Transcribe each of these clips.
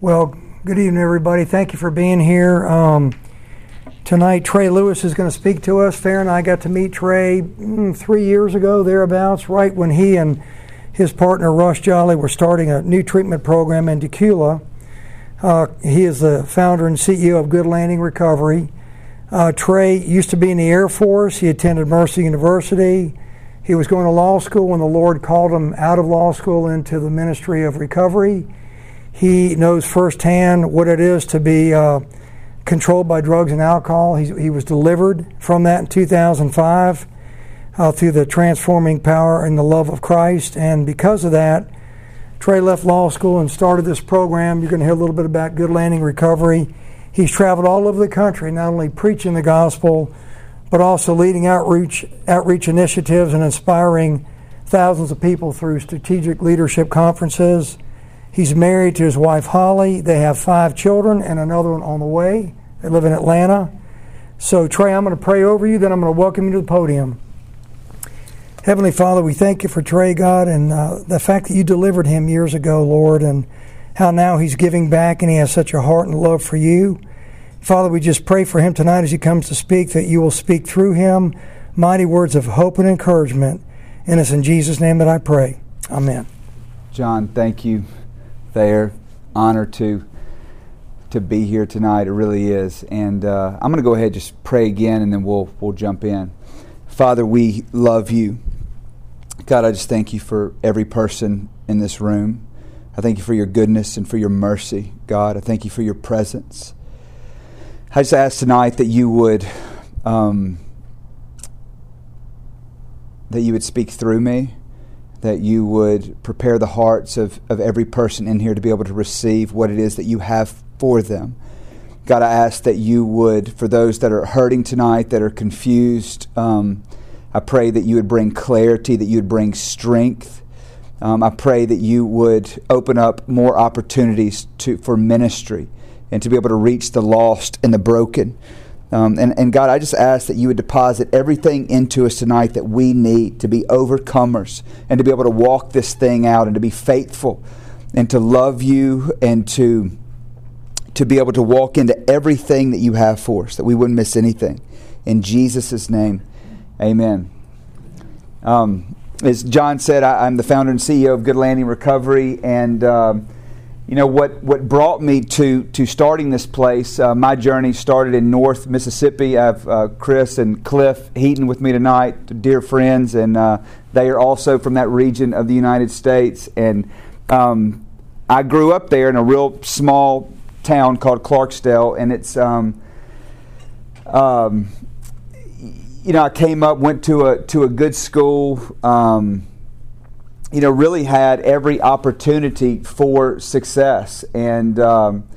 Well, good evening, everybody. Thank you for being here. Um, tonight, Trey Lewis is going to speak to us. Fair and I got to meet Trey mm, three years ago, thereabouts, right when he and his partner Russ Jolly were starting a new treatment program in Dacula. Uh, he is the founder and CEO of Good Landing Recovery. Uh, Trey used to be in the Air Force. He attended Mercer University. He was going to law school when the Lord called him out of law school into the ministry of recovery. He knows firsthand what it is to be uh, controlled by drugs and alcohol. He's, he was delivered from that in 2005 uh, through the transforming power and the love of Christ. And because of that, Trey left law school and started this program. You're going to hear a little bit about Good Landing Recovery. He's traveled all over the country, not only preaching the gospel, but also leading outreach, outreach initiatives and inspiring thousands of people through strategic leadership conferences. He's married to his wife Holly. They have five children and another one on the way. They live in Atlanta. So, Trey, I'm going to pray over you, then I'm going to welcome you to the podium. Heavenly Father, we thank you for Trey, God, and uh, the fact that you delivered him years ago, Lord, and how now he's giving back and he has such a heart and love for you. Father, we just pray for him tonight as he comes to speak that you will speak through him mighty words of hope and encouragement. And it's in Jesus' name that I pray. Amen. John, thank you there. Honor to to be here tonight. It really is. And uh, I'm going to go ahead and just pray again, and then we'll we'll jump in. Father, we love you. God, I just thank you for every person in this room. I thank you for your goodness and for your mercy, God. I thank you for your presence. I just ask tonight that you would um, that you would speak through me that you would prepare the hearts of, of every person in here to be able to receive what it is that you have for them. God, I ask that you would, for those that are hurting tonight, that are confused, um, I pray that you would bring clarity, that you would bring strength. Um, I pray that you would open up more opportunities to, for ministry and to be able to reach the lost and the broken. Um, and, and God, I just ask that you would deposit everything into us tonight that we need to be overcomers and to be able to walk this thing out and to be faithful and to love you and to, to be able to walk into everything that you have for us, that we wouldn't miss anything. In Jesus' name, amen. Um, as John said, I, am the founder and CEO of Good Landing Recovery, and um, you know what what brought me to to starting this place uh, my journey started in north mississippi. I have uh, chris and cliff heaton with me tonight dear friends and uh, they are also from that region of the united states. And um, i grew up there in a real small town called clarksdale and it's um, um, you know i came up went to a to a good school um, you know, really had every opportunity for success. And um,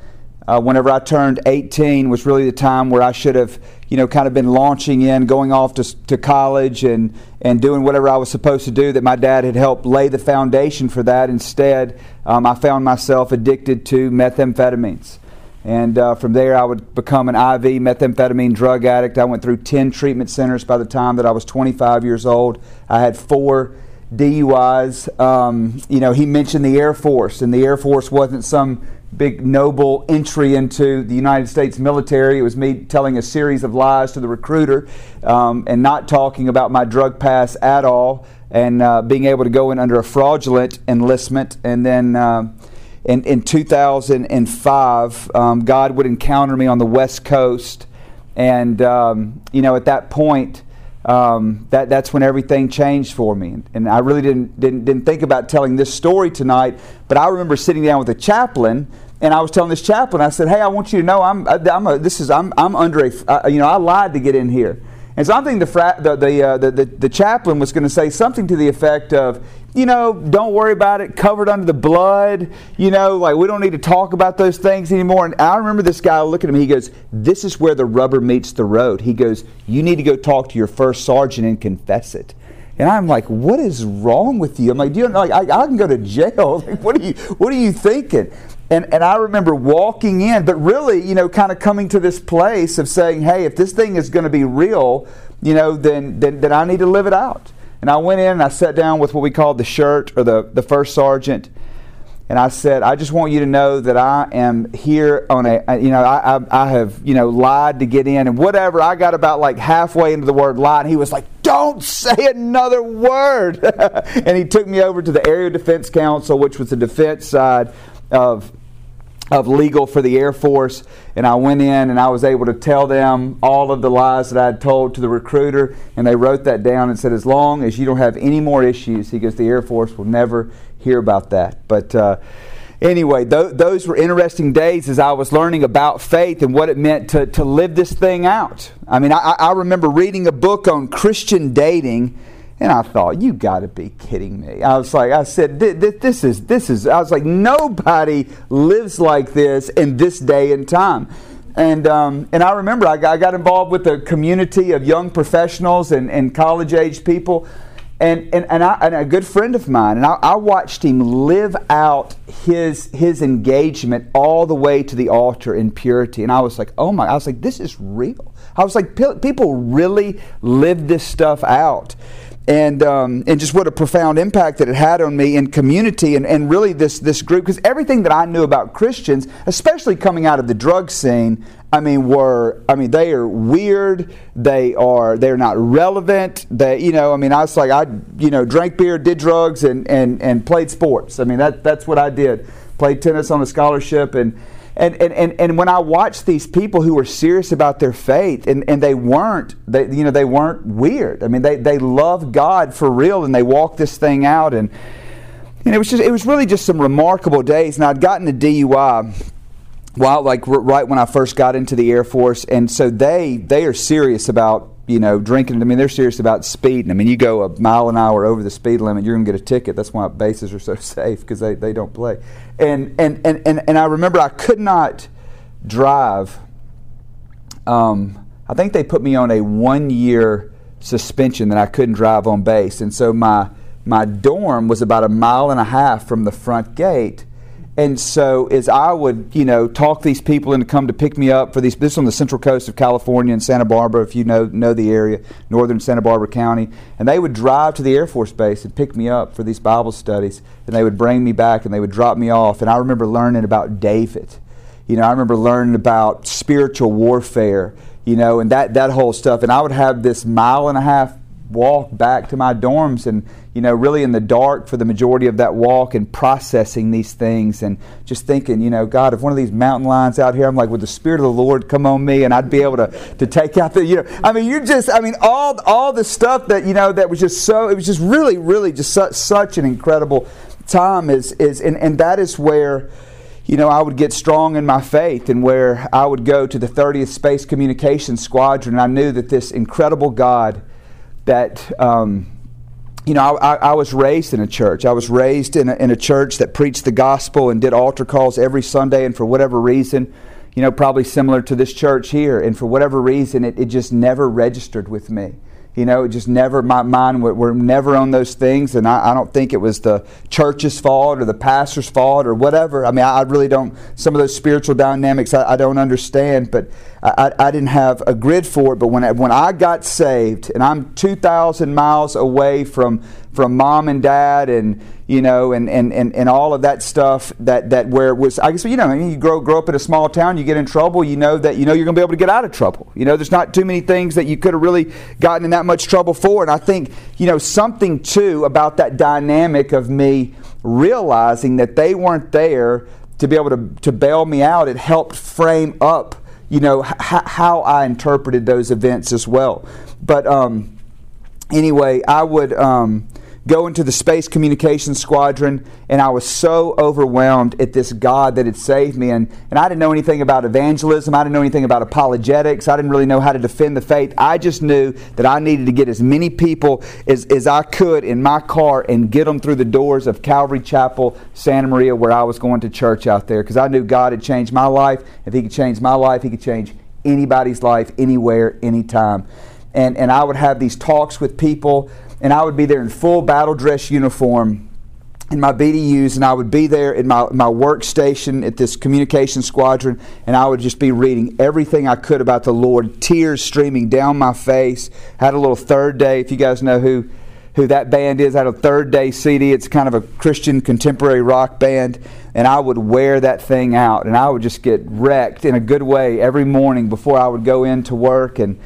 uh, whenever I turned 18 was really the time where I should have, you know, kind of been launching in, going off to, to college and, and doing whatever I was supposed to do that my dad had helped lay the foundation for that. Instead, um, I found myself addicted to methamphetamines. And uh, from there, I would become an IV methamphetamine drug addict. I went through 10 treatment centers by the time that I was 25 years old. I had four DUIs. Um, you know, he mentioned the Air Force, and the Air Force wasn't some big noble entry into the United States military. It was me telling a series of lies to the recruiter um, and not talking about my drug pass at all, and uh, being able to go in under a fraudulent enlistment. And then uh, in, in 2005, um, God would encounter me on the West Coast. And, um, you know, at that point, um, that that's when everything changed for me. And I really didn't, didn't didn't think about telling this story tonight, but I remember sitting down with a chaplain. And I was telling this chaplain, I said, "Hey, I want you to know, I'm, I'm a, this is, I'm, I'm under a, uh, you know, I lied to get in here." And so I'm thinking the, the, the, uh, the, the, the, chaplain was going to say something to the effect of, you know, don't worry about it, covered under the blood, you know, like we don't need to talk about those things anymore. And I remember this guy looking at me, he goes, This is where the rubber meets the road. He goes, You need to go talk to your first sergeant and confess it. And I'm like, what is wrong with you? I'm like, do you know, like, I, I can go to jail. Like, what are you, what are you thinking? And, and I remember walking in, but really, you know, kind of coming to this place of saying, hey, if this thing is going to be real, you know, then, then, then I need to live it out. And I went in and I sat down with what we called the shirt or the, the first sergeant. and I said, I just want you to know that I am here on a, you know, I, I, I, have, you know, lied to get in and whatever. I got about like halfway into the word lie, and he was like, don't say another word. and he took me over to the Area Defense Counsel, which was the defense side of of legal for the Air Force, and I went in and I was able to tell them all of the lies that I had told to the recruiter, and they wrote that down and said, as long as you don't have any more issues, he goes, the Air Force will never hear about that. But uh, anyway, th- those were interesting days as I was learning about faith and what it meant to, to live this thing out. I mean, I, I remember reading a book on Christian dating and I thought, you got to be kidding me. I was like, I said, this is, this is, I was like, nobody lives like this in this day and time. And, um, and I remember I got, I got, involved with a community of young professionals and, and college age people. And, and, and, I, and a good friend of mine, and I, I watched him live out his, his engagement all the way to the altar in purity. And I was like, oh my, I was like, this is real. I was like, people really live this stuff out and um, and just what a profound impact that it had on me in community and, and really this this group because everything that I knew about Christians, especially coming out of the drug scene, I mean were I mean they are weird, they are they're not relevant. They you know I mean I was like I you know drank beer, did drugs, and and and played sports. I mean that that's what I did. Played tennis on a scholarship and and, and, and, and when I watched these people who were serious about their faith, and, and they weren't, they, you know, they weren't weird. I mean, they, they love God for real, and they walked this thing out. And, and it was just, it was really just some remarkable days. And I'd gotten a DUI while, like, right when I first got into the Air Force, and so they, they are serious about you know, drinking. I mean, they're serious about speeding. I mean, you go a mile an hour over the speed limit, you're going to get a ticket. That's why bases are so safe because they, they don't play. And, and, and, and, and I remember I could not drive. Um, I think they put me on a one year suspension that I couldn't drive on base. And so my, my dorm was about a mile and a half from the front gate and so, as I would, you know, talk these people into come to pick me up for these, this is on the central coast of California in Santa Barbara, if you know know the area, northern Santa Barbara County, and they would drive to the Air Force Base and pick me up for these Bible studies, and they would bring me back and they would drop me off. And I remember learning about David. You know, I remember learning about spiritual warfare. You know, and that that whole stuff. And I would have this mile and a half walk back to my dorms and you know really in the dark for the majority of that walk and processing these things and just thinking you know god if one of these mountain lions out here i'm like would the spirit of the lord come on me and i'd be able to to take out the you know i mean you're just i mean all all the stuff that you know that was just so it was just really really just such, such an incredible time is is and, and that is where you know, I would get strong in my faith and where I would go to the 30th Space Communications Squadron. I knew that this incredible God that um, you know, I, I, was raised in a church. I was raised in a, in a church that preached the gospel and did altar calls every Sunday, and for whatever reason, you know, probably similar to this church here, and for whatever reason, it, it just never registered with me. You know, it just never, my mind were, were never on those things, and I, I, don't think it was the church's fault or the pastor's fault or whatever. I mean, I, I really don't, some of those spiritual dynamics I, I don't understand, but I, I, didn't have a grid for it. But when I, when I got saved, and I'm 2,000 miles away from from mom and dad, and you know, and, and, and, and all of that stuff that, that where it was, I guess you know, I mean, you grow grow up in a small town, you get in trouble, you know that you know you're going to be able to get out of trouble. You know, there's not too many things that you could have really gotten in that much trouble for. And I think you know something too about that dynamic of me realizing that they weren't there to be able to, to bail me out. It helped frame up you know, h- how I interpreted those events as well. But um, anyway, I would. Um, go into the Space Communications Squadron, and I was so overwhelmed at this God that had saved me. And, and I didn't know anything about evangelism, I didn't know anything about apologetics, I didn't really know how to defend the faith. I just knew that I needed to get as many people as, as I could in my car and get them through the doors of Calvary Chapel, Santa Maria, where I was going to church out there, because I knew God had changed my life. If He could change my life, He could change anybody's life, anywhere, anytime. And, and I would have these talks with people and I would be there in full battle dress uniform in my BDUs, and I would be there in my, my workstation at this communication squadron, and I would just be reading everything I could about the Lord, tears streaming down my face. Had a little third day, if you guys know who who that band is. I had a third day CD. It's kind of a Christian contemporary rock band. And I would wear that thing out and I would just get wrecked in a good way every morning before I would go into work. And,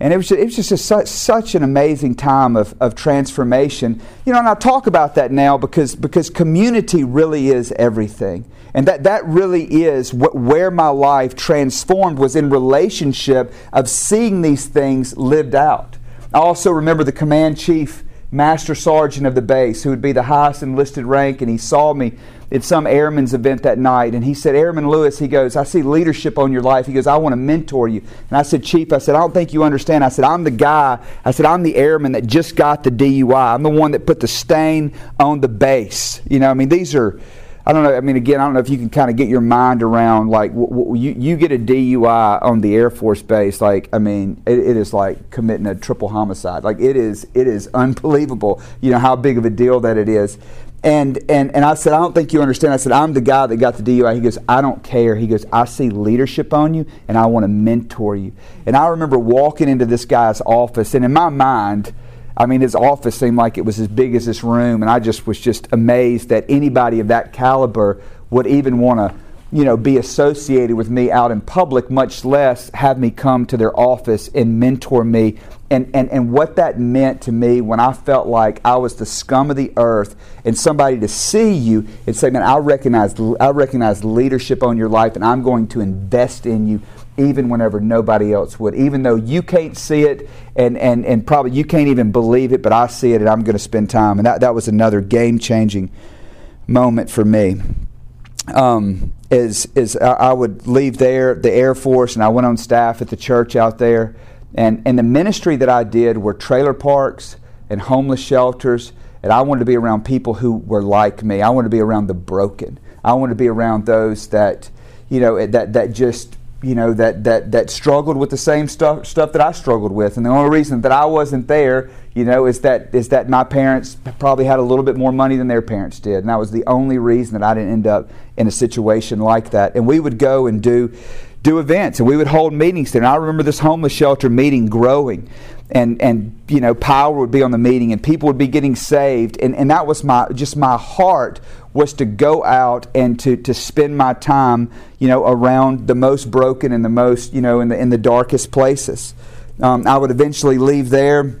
and it was just, it was just a, such, such an amazing time of, of transformation. You know, and I talk about that now because, because community really is everything. And that, that really is what, where my life transformed was in relationship of seeing these things lived out. I also remember the command chief, master sergeant of the base, who would be the highest enlisted rank, and he saw me at some airman's event that night, and he said, Airman Lewis, he goes, I see leadership on your life. He goes, I want to mentor you. And I said, Chief, I said, I don't think you understand. I said, I'm the guy, I said, I'm the airman that just got the DUI. I'm the one that put the stain on the base. You know, I mean, these are I don't know. I mean, again, I don't know if you can kind of get your mind around like w- w- you you get a DUI on the Air Force base. Like, I mean, it, it is like committing a triple homicide. Like, it is it is unbelievable. You know how big of a deal that it is. And and and I said, I don't think you understand. I said, I'm the guy that got the DUI. He goes, I don't care. He goes, I see leadership on you, and I want to mentor you. And I remember walking into this guy's office, and in my mind I mean, his office seemed like it was as big as this room, and I just was just amazed that anybody of that caliber would even want to, you know, be associated with me out in public, much less have me come to their office and mentor me. And, and, and what that meant to me when I felt like I was the scum of the earth and somebody to see you and say, man, I recognize, I recognize leadership on your life and I'm going to invest in you even whenever nobody else would. Even though you can't see it and, and, and probably you can't even believe it, but I see it and I'm going to spend time. And that, that was another game changing moment for me. Um, is is I would leave there, the Air Force, and I went on staff at the church out there. And, and the ministry that I did were trailer parks and homeless shelters. And I wanted to be around people who were like me. I wanted to be around the broken. I wanted to be around those that, you know, eh, that, that just you know that that that struggled with the same stuff stuff that I struggled with, and the only reason that I wasn't there, you know, is that is that my parents probably had a little bit more money than their parents did, and that was the only reason that I didn't end up in a situation like that. And we would go and do do events, and we would hold meetings there. And I remember this homeless shelter meeting growing, and and you know, power would be on the meeting, and people would be getting saved, and and that was my just my heart was to go out and to, to spend my time, you know, around the most broken and the most, you know, in the, in the darkest places. Um, I would eventually leave there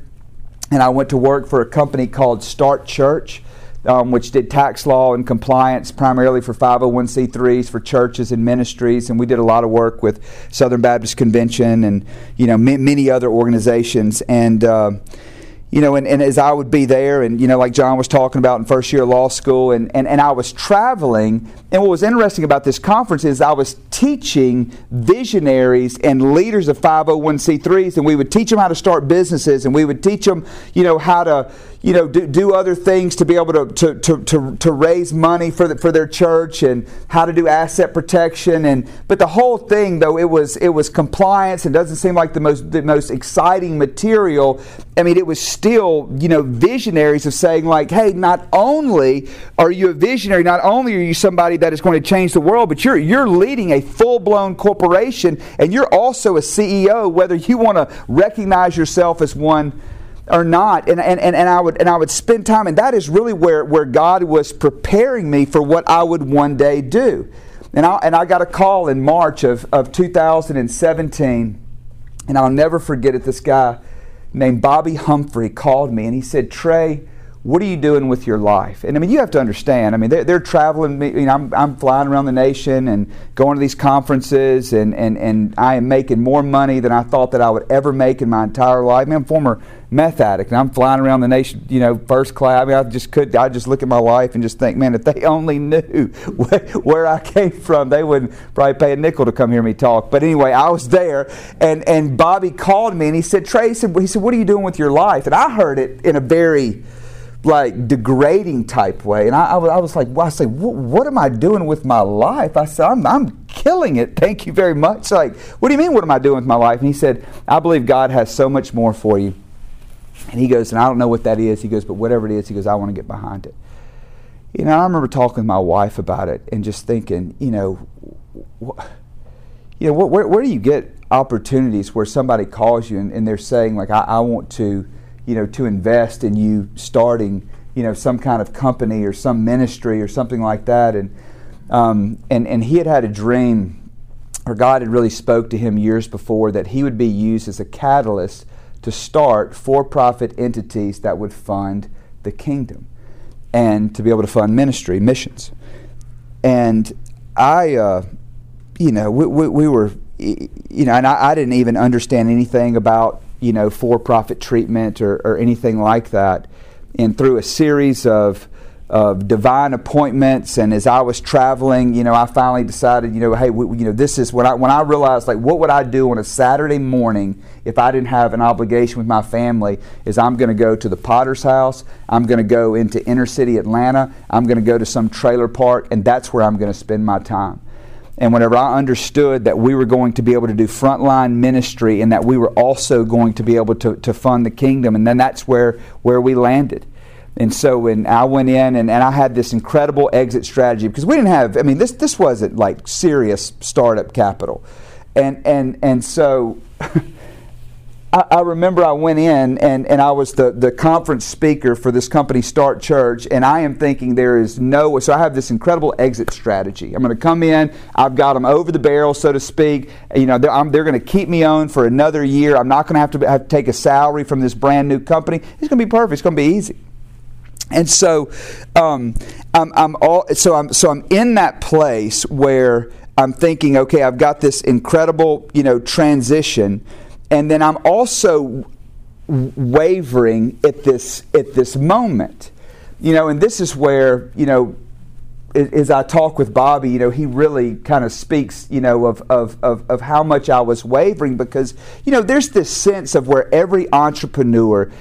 and I went to work for a company called Start Church. Um, which did tax law and compliance primarily for 501c3s for churches and ministries, and we did a lot of work with Southern Baptist Convention and you know m- many other organizations. And uh, you know, and, and as I would be there, and, you know, like John was talking about in first year law school, and, and, and I was traveling. And what was interesting about this conference is I was teaching visionaries and leaders of 501c3s, and we would teach them how to start businesses, and we would teach them, you know, how to, you know, do, do other things to be able to, to, to, to, to raise money for, the, for their church and how to do asset protection. And, but the whole thing, though, it was, it was compliance and doesn't seem like the most, the most exciting material. I mean, it was still, you know, visionaries of saying, like, hey, not only are you a visionary, not only are you somebody that is going to change the world, but you're, you're leading a full blown corporation and you're also a CEO, whether you want to recognize yourself as one or not and, and, and, and I would and I would spend time and that is really where, where God was preparing me for what I would one day do. And I, and I got a call in March of, of 2017 and I'll never forget it. This guy named Bobby Humphrey called me and he said, Trey, what are you doing with your life? And I mean, you have to understand. I mean, they're, they're traveling. You know, I'm, I'm flying around the nation and going to these conferences, and, and, and I am making more money than I thought that I would ever make in my entire life. I mean, I'm a former meth addict, and I'm flying around the nation, you know, first class. I mean, I just could, I just look at my life and just think, man, if they only knew where, where I came from, they wouldn't probably pay a nickel to come hear me talk. But anyway, I was there, and, and Bobby called me, and he said, Trey, he said, what are you doing with your life? And I heard it in a very like degrading type way. And I, I, was, I was like, well, I say, what am I doing with my life? I said, I'm, I'm killing it. Thank you very much. Like, what do you mean, what am I doing with my life? And he said, I believe God has so much more for you. And he goes, and I don't know what that is. He goes, but whatever it is, he goes, I want to get behind it. You know, I remember talking to my wife about it and just thinking, you know, wh- you know, where, where do you get opportunities where somebody calls you and, and they're saying, like, I, I want to, you know, to invest in you starting, you know, some kind of company or some ministry or something like that. And um, and and he had had a dream, or God had really spoke to him years before that he would be used as a catalyst to start for-profit entities that would fund the kingdom and to be able to fund ministry missions. And I, uh, you know, we, we, we, were, you know, and I, I, didn't even understand anything about, you know, for-profit treatment or, or anything like that. And through a series of of divine appointments. And as I was traveling, you know, I finally decided, you know, hey, we, you know, this is when I when I realized like what would I do on a Saturday morning if I didn't have an obligation with my family? Is I'm going to go to the Potter's house. I'm going to go into inner city Atlanta. I'm going to go to some trailer park, and that's where I'm going to spend my time. And whenever I understood that we were going to be able to do frontline ministry and that we were also going to be able to, to fund the kingdom, and then that's where, where we landed. And so when I went in and, and I had this incredible exit strategy because we didn't have, I mean, this, this wasn't like serious startup capital. And, and, and so I, I, remember I went in and, and I was the, the conference speaker for this company, Start Church, and I am thinking there is no, so I have this incredible exit strategy. I'm going to come in, I've got them over the barrel, so to speak. You know, they're, they're going to keep me on for another year. I'm not going to have to have to take a salary from this brand new company. It's going to be perfect. It's going to be easy. And so, um, I'm, I'm all so I'm so I'm in that place where I'm thinking, okay, I've got this incredible, you know, transition, and then I'm also wavering at this at this moment, you know, and this is where you know. As I talk with Bobby, you know, he really kind of speaks, you know, of, of, of, of how much I was wavering because, you know, there's this sense of where every entrepreneur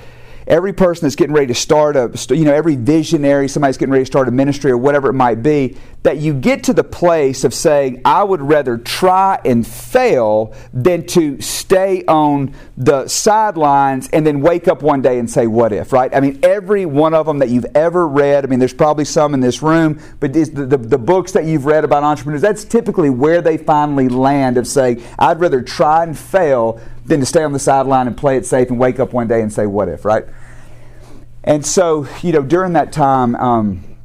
every person that's getting ready to start a, you know, every visionary, somebody's getting ready to start a ministry or whatever it might be, that you get to the place of saying, I would rather try and fail than to stay on the sidelines and then wake up one day and say, What if, right? I mean, every one of them that you've ever read, I mean, there's probably some in this room, but the, the, the books that you've read about entrepreneurs, that's typically where they finally land of saying, I'd rather try and fail than to stay on the sideline and play it safe and wake up one day and say, What if, right? And so, you know, during that time, um,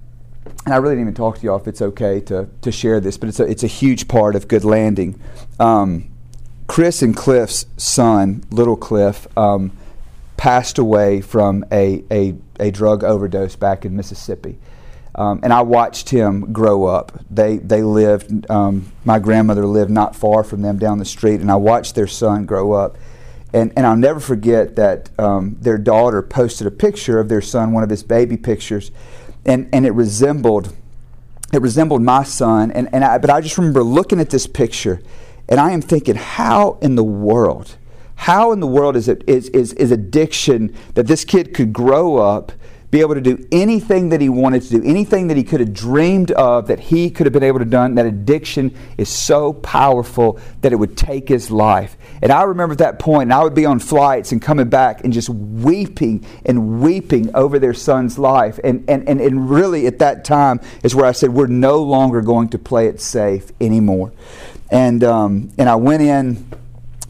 and I really didn't even talk to y'all if it's okay to, to share this, but it's a, it's a huge part of Good Landing. Um, Chris and Cliff's son, Little Cliff, um, passed away from a, a, a, drug overdose back in Mississippi. Um, and I watched him grow up. They, they lived, um, my grandmother lived not far from them down the street, and I watched their son grow up. And, and I'll never forget that um, their daughter posted a picture of their son, one of his baby pictures, and, and it resembled it resembled my son. And, and I, but I just remember looking at this picture, and I am thinking, how in the world, how in the world is it is, is, is addiction that this kid could grow up be able to do anything that he wanted to do, anything that he could have dreamed of that he could have been able to done. That addiction is so powerful that it would take his life. And I remember at that point, and I would be on flights and coming back and just weeping and weeping over their son's life. And, and, and, and really at that time is where I said, we're no longer going to play it safe anymore. And, um, and I went in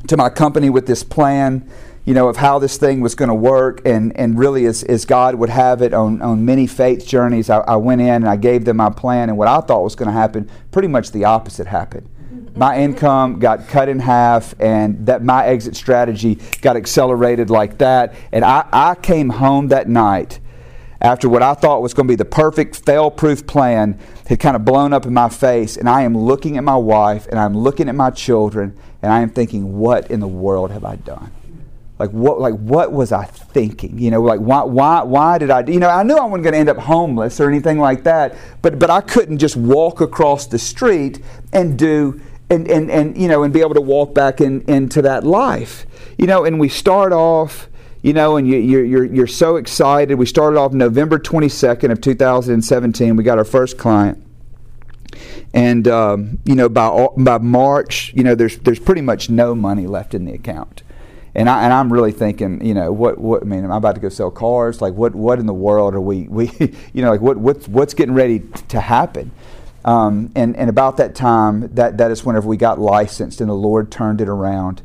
to my company with this plan you know, of how this thing was going to work, and, and really as, as God would have it on, on many faith journeys, I, I went in and I gave them my plan, and what I thought was going to happen, pretty much the opposite happened. My income got cut in half, and that my exit strategy got accelerated like that. And I, I came home that night after what I thought was going to be the perfect fail proof plan had kind of blown up in my face. And I am looking at my wife and I'm looking at my children and I am thinking, what in the world have I done? Like what like what was I thinking? You know, like why why why did I you know, I knew I wasn't going to end up homeless or anything like that, but but I couldn't just walk across the street and do and and, and you know and be able to walk back in, into that life. You know, and we start off you know, and you, you're, you're, you're so excited. We started off November 22nd of 2017. We got our first client and um, you know by by March, you know there's there's pretty much no money left in the account and I and I'm really thinking, you know, what what I mean, I'm about to go sell cars? Like, what what in the world are we we you know like what what's what's getting ready to happen? Um, and and about that time, that that is whenever we got licensed, and the Lord turned it around.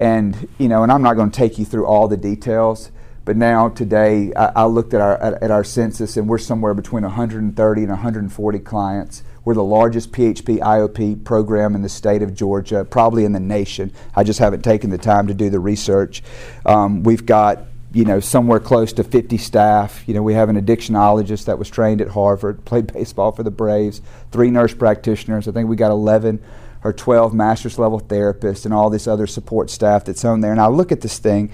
And you know, and I'm not going to take you through all the details, But now today, I, I looked at our at, at, our census, and we're somewhere between 130 and 140 clients. We're the largest PHP IOP program in the state of Georgia, probably in the nation. I just haven't taken the time to do the research. Um, we've got you know somewhere close to 50 staff. You know we have an addictionologist that was trained at Harvard, played baseball for the Braves, three nurse practitioners. I think we got 11 or 12 master's level therapists and all this other support staff that's on there. And I look at this thing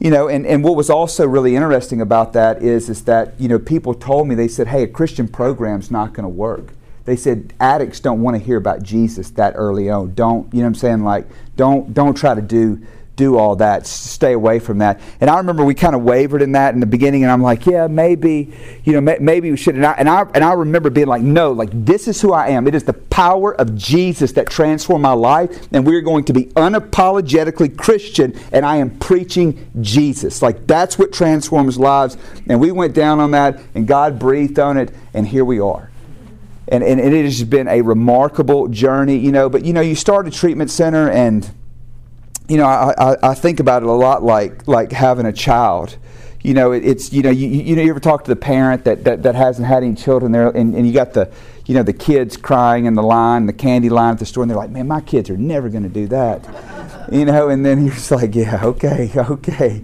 you know, and, and what was also really interesting about that is is that you know people told me they said, hey, a Christian program's not going to work. They said addicts don't want to hear about Jesus that early on. Don't you know what I'm saying? Like don't don't try to do do all that. Stay away from that. And I remember we kind of wavered in that in the beginning, and I'm like, yeah, maybe, you know, maybe we should. And I, and I, and I remember being like, no, like this is who I am. It is the power of Jesus that transformed my life, and we're going to be unapologetically Christian, and I am preaching Jesus. Like that's what transforms lives. And we went down on that, and God breathed on it, and here we are. And, and it has been a remarkable journey, you know. But you know, you start a treatment center, and you know, I, I, I, think about it a lot like like having a child. You know, it, it's you know you, you know you ever talk to the parent that, that, that hasn't had any children there, and, and you got the you know the kids crying in the line, the candy line at the store, and they're like, man, my kids are never going to do that. you know, and then you're just like, yeah, okay, okay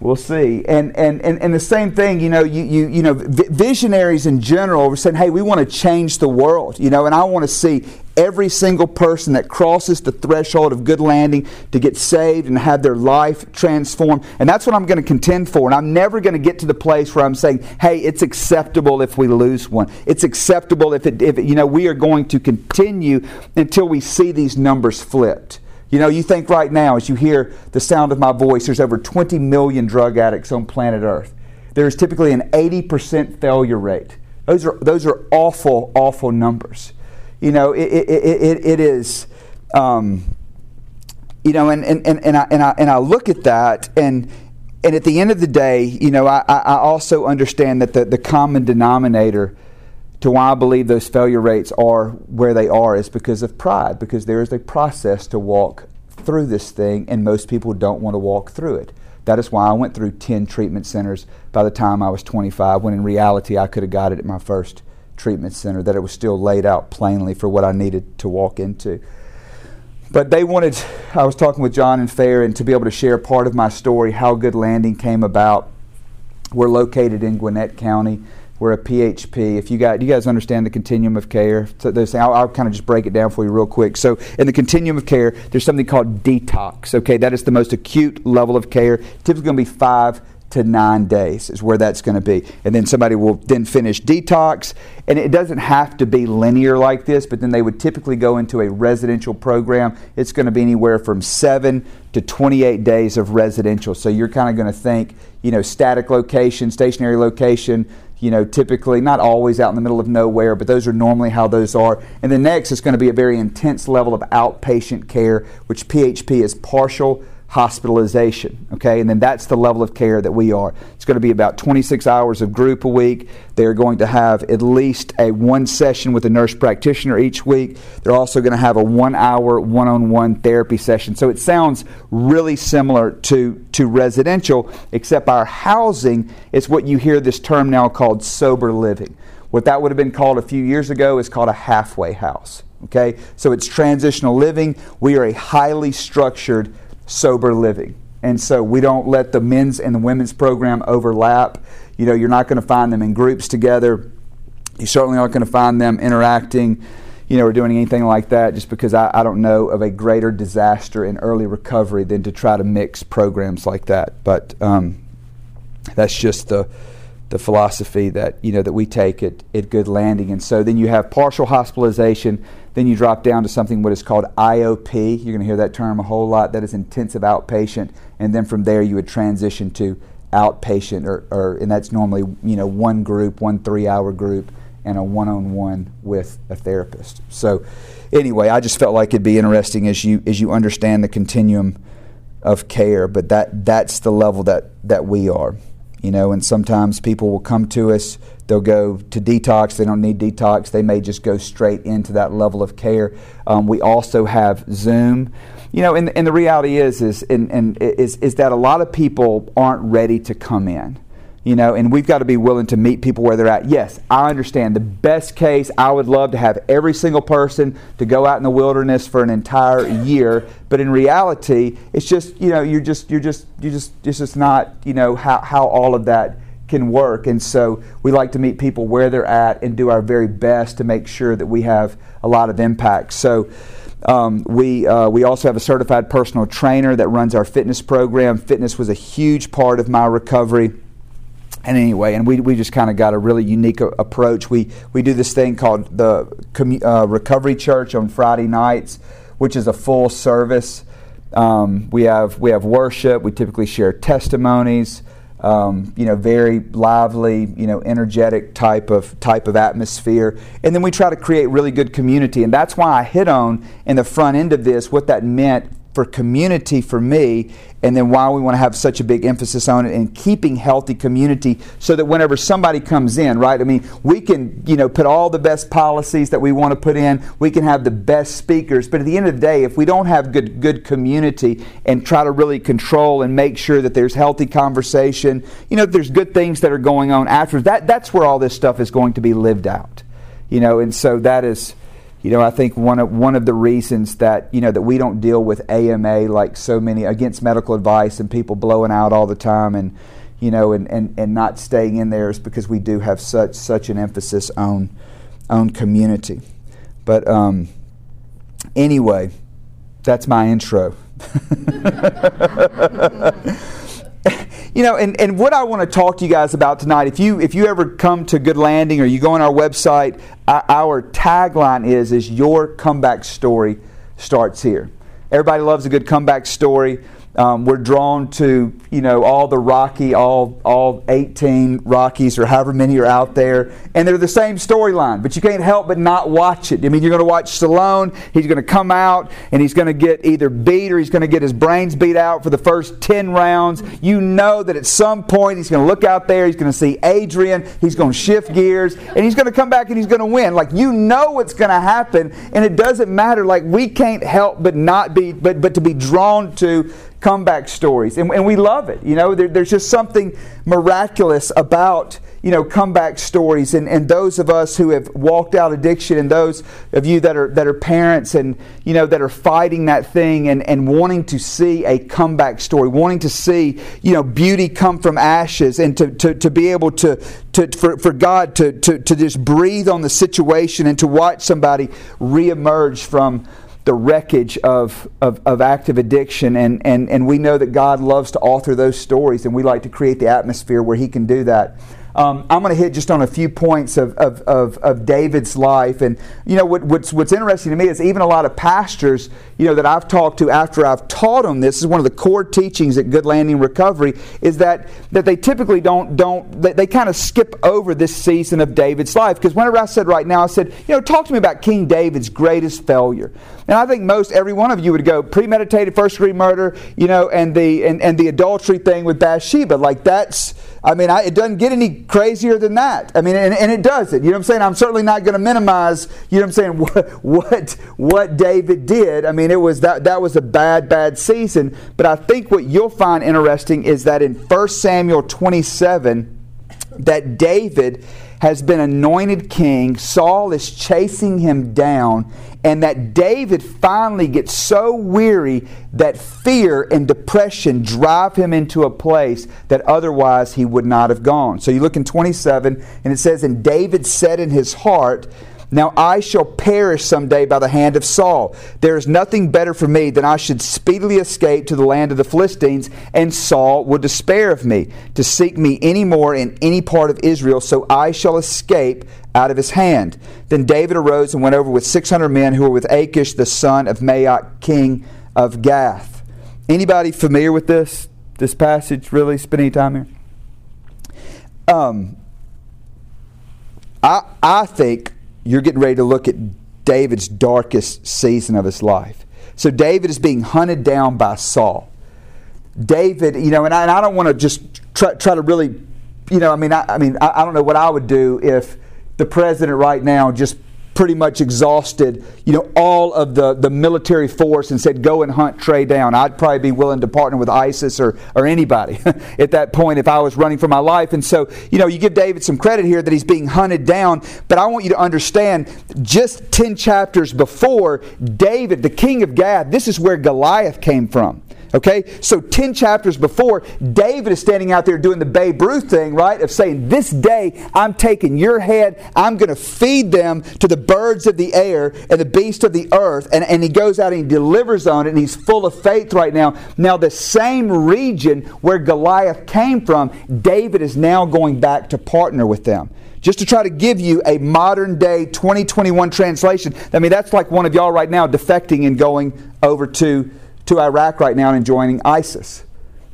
we'll see. And, and, and, and the same thing, you know, you, you, you know, visionaries in general were saying, hey, we want to change the world, you know, and I want to see every single person that crosses the threshold of good landing to get saved and have their life transformed. And that's what I'm going to contend for. And I'm never going to get to the place where I'm saying, hey, it's acceptable if we lose one. It's acceptable if it, if it, you know, we are going to continue until we see these numbers flipped. You know, you think right now, as you hear the sound of my voice, there's over 20 million drug addicts on planet Earth. There's typically an 80% failure rate. Those are, those are awful, awful numbers. You know, it, it, it, it is, um, you know, and, and, and, and, I, and, I, and I look at that, and, and at the end of the day, you know, I, I also understand that the, the common denominator to why I believe those failure rates are where they are is because of pride, because there is a process to walk through this thing, and most people don't want to walk through it. That is why I went through 10 treatment centers by the time I was 25, when in reality I could have got it at my first treatment center, that it was still laid out plainly for what I needed to walk into. But they wanted, I was talking with John and Fair, and to be able to share part of my story, how Good Landing came about. We're located in Gwinnett County. We're a PHP. If you got, you guys understand the continuum of care? So I'll, I'll kind of just break it down for you real quick. So in the continuum of care, there's something called detox. Okay, that is the most acute level of care. Typically going to be five to nine days is where that's going to be. And then somebody will then finish detox. And it doesn't have to be linear like this, but then they would typically go into a residential program. It's going to be anywhere from seven to 28 days of residential. So you're kind of going to think, you know, static location, stationary location, you know, typically not always out in the middle of nowhere, but those are normally how those are. And the next is going to be a very intense level of outpatient care, which PHP is partial hospitalization. Okay, and then that's the level of care that we are. It's going to be about 26 hours of group a week. They're going to have at least a one session with a nurse practitioner each week. They're also going to have a one hour one on one therapy session. So it sounds really similar to, to residential, except our housing is what you hear this term now called sober living. What that would have been called a few years ago is called a halfway house. Okay, so it's transitional living. We are a highly structured sober living. And so we don't let the men's and the women's program overlap. You know, you're not going to find them in groups together. You certainly aren't going to find them interacting, you know, or doing anything like that just because I, I don't know of a greater disaster in early recovery than to try to mix programs like that. But um, that's just the the philosophy that you know that we take at, at Good Landing. And so then you have partial hospitalization then you drop down to something what is called IOP. You're going to hear that term a whole lot. That is intensive outpatient. And then from there you would transition to outpatient, or, or and that's normally you know one group, one three-hour group, and a one-on-one with a therapist. So anyway, I just felt like it'd be interesting as you as you understand the continuum of care. But that that's the level that that we are you know and sometimes people will come to us they'll go to detox they don't need detox they may just go straight into that level of care um, we also have zoom you know, and, and the reality is, is, and, and is, is that a lot of people aren't ready to come in you know, and we've got to be willing to meet people where they're at. Yes, I understand. The best case, I would love to have every single person to go out in the wilderness for an entire year, but in reality, it's just you know, you're just you're just you just it's just not you know how how all of that can work. And so we like to meet people where they're at and do our very best to make sure that we have a lot of impact. So. Um, we, uh, we also have a certified personal trainer that runs our fitness program. Fitness was a huge part of my recovery and anyway, and we, we just kind of got a really unique a- approach. We we do this thing called the commu- uh, Recovery Church on Friday nights, which is a full service. Um, we have we have worship. We typically share testimonies. Um, you know, very lively, you know, energetic type of type of atmosphere, and then we try to create really good community, and that's why I hit on in the front end of this what that meant for community for me and then why we want to have such a big emphasis on it and keeping healthy community so that whenever somebody comes in right i mean we can you know put all the best policies that we want to put in we can have the best speakers but at the end of the day if we don't have good good community and try to really control and make sure that there's healthy conversation you know there's good things that are going on after that that's where all this stuff is going to be lived out you know and so that is you know, I think one of one of the reasons that you know that we don't deal with AMA like so many against medical advice and people blowing out all the time and you know and, and, and not staying in there is because we do have such such an emphasis on on community. But um, anyway, that's my intro. you know, and, and what I want to talk to you guys about tonight, if you if you ever come to Good Landing or you go on our website, our tagline is is your comeback story starts here. Everybody loves a good comeback story. Um, we're drawn to you know all the Rocky, all all 18 Rockies or however many are out there, and they're the same storyline. But you can't help but not watch it. I mean, you're going to watch Stallone. He's going to come out and he's going to get either beat or he's going to get his brains beat out for the first 10 rounds. You know that at some point he's going to look out there. He's going to see Adrian. He's going to shift gears and he's going to come back and he's going to win. Like you know what's going to happen, and it doesn't matter. Like we can't help but not be, but but to be drawn to comeback stories. And, and we love it. You know, there, there's just something miraculous about, you know, comeback stories. And, and those of us who have walked out addiction and those of you that are, that are parents and, you know, that are fighting that thing and, and wanting to see a comeback story, wanting to see, you know, beauty come from ashes and to, to, to be able to, to, for, for God to, to, to just breathe on the situation and to watch somebody reemerge from the wreckage of, of, of, active addiction. And, and, and we know that God loves to author those stories, and we like to create the atmosphere where He can do that. Um, I'm going to hit just on a few points of, of, of, of, David's life. And, you know, what, what's, what's interesting to me is even a lot of pastors, you know, that I've talked to after I've taught them this, is one of the core teachings at Good Landing Recovery, is that, that they typically don't, don't they, they kind of skip over this season of David's life. Because whenever I said right now, I said, you know, talk to me about King David's greatest failure. And I think most every one of you would go premeditated first degree murder, you know, and the and, and the adultery thing with Bathsheba. Like that's I mean, I, it doesn't get any crazier than that. I mean, and, and it doesn't. You know what I'm saying? I'm certainly not going to minimize, you know what I'm saying, what, what what David did. I mean, it was that that was a bad bad season, but I think what you'll find interesting is that in 1 Samuel 27 that David has been anointed king. Saul is chasing him down, and that David finally gets so weary that fear and depression drive him into a place that otherwise he would not have gone. So you look in 27, and it says, And David said in his heart, now I shall perish someday by the hand of Saul. There is nothing better for me than I should speedily escape to the land of the Philistines, and Saul would despair of me to seek me any more in any part of Israel, so I shall escape out of his hand. Then David arose and went over with 600 men who were with Achish, the son of Maoch, king of Gath. Anybody familiar with this? This passage, really? Spend any time here? Um, I, I think you're getting ready to look at David's darkest season of his life. So David is being hunted down by Saul. David, you know, and I, and I don't want to just try, try, to really, you know, I mean, I, I mean, I, I, don't know what I would do if the president right now just pretty much exhausted, you know, all of the, the military force and said, go and hunt Trey down, I'd probably be willing to partner with ISIS or, or anybody at that point if I was running for my life. And so, you know, you give David some credit here that he's being hunted down, but I want you to understand just 10 chapters before, David, the king of Gath, this is where Goliath came from. Okay? So 10 chapters before, David is standing out there doing the Babe Ruth thing, right? Of saying, This day I'm taking your head, I'm going to feed them to the birds of the air and the beasts of the earth. And, and he goes out and he delivers on it, and he's full of faith right now. Now, the same region where Goliath came from, David is now going back to partner with them just to try to give you a modern day 2021 translation. I mean, that's like one of y'all right now defecting and going over to to Iraq right now and joining ISIS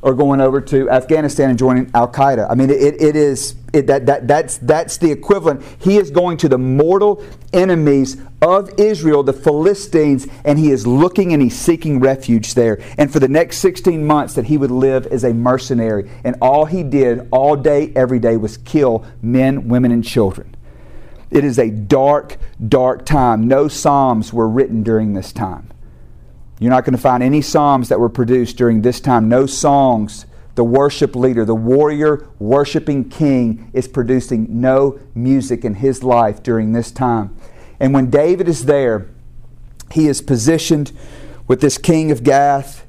or going over to Afghanistan and joining Al Qaeda. I mean, it, it is it, that, that that's that's the equivalent. He is going to the mortal enemies of Israel, the Philistines, and he is looking and he's seeking refuge there. And for the next 16 months, that he would live as a mercenary, and all he did all day, every day, was kill men, women, and children. It is a dark, dark time. No psalms were written during this time. You're not going to find any psalms that were produced during this time. No songs. The worship leader, the warrior worshiping king, is producing no music in his life during this time. And when David is there, he is positioned with this king of Gath,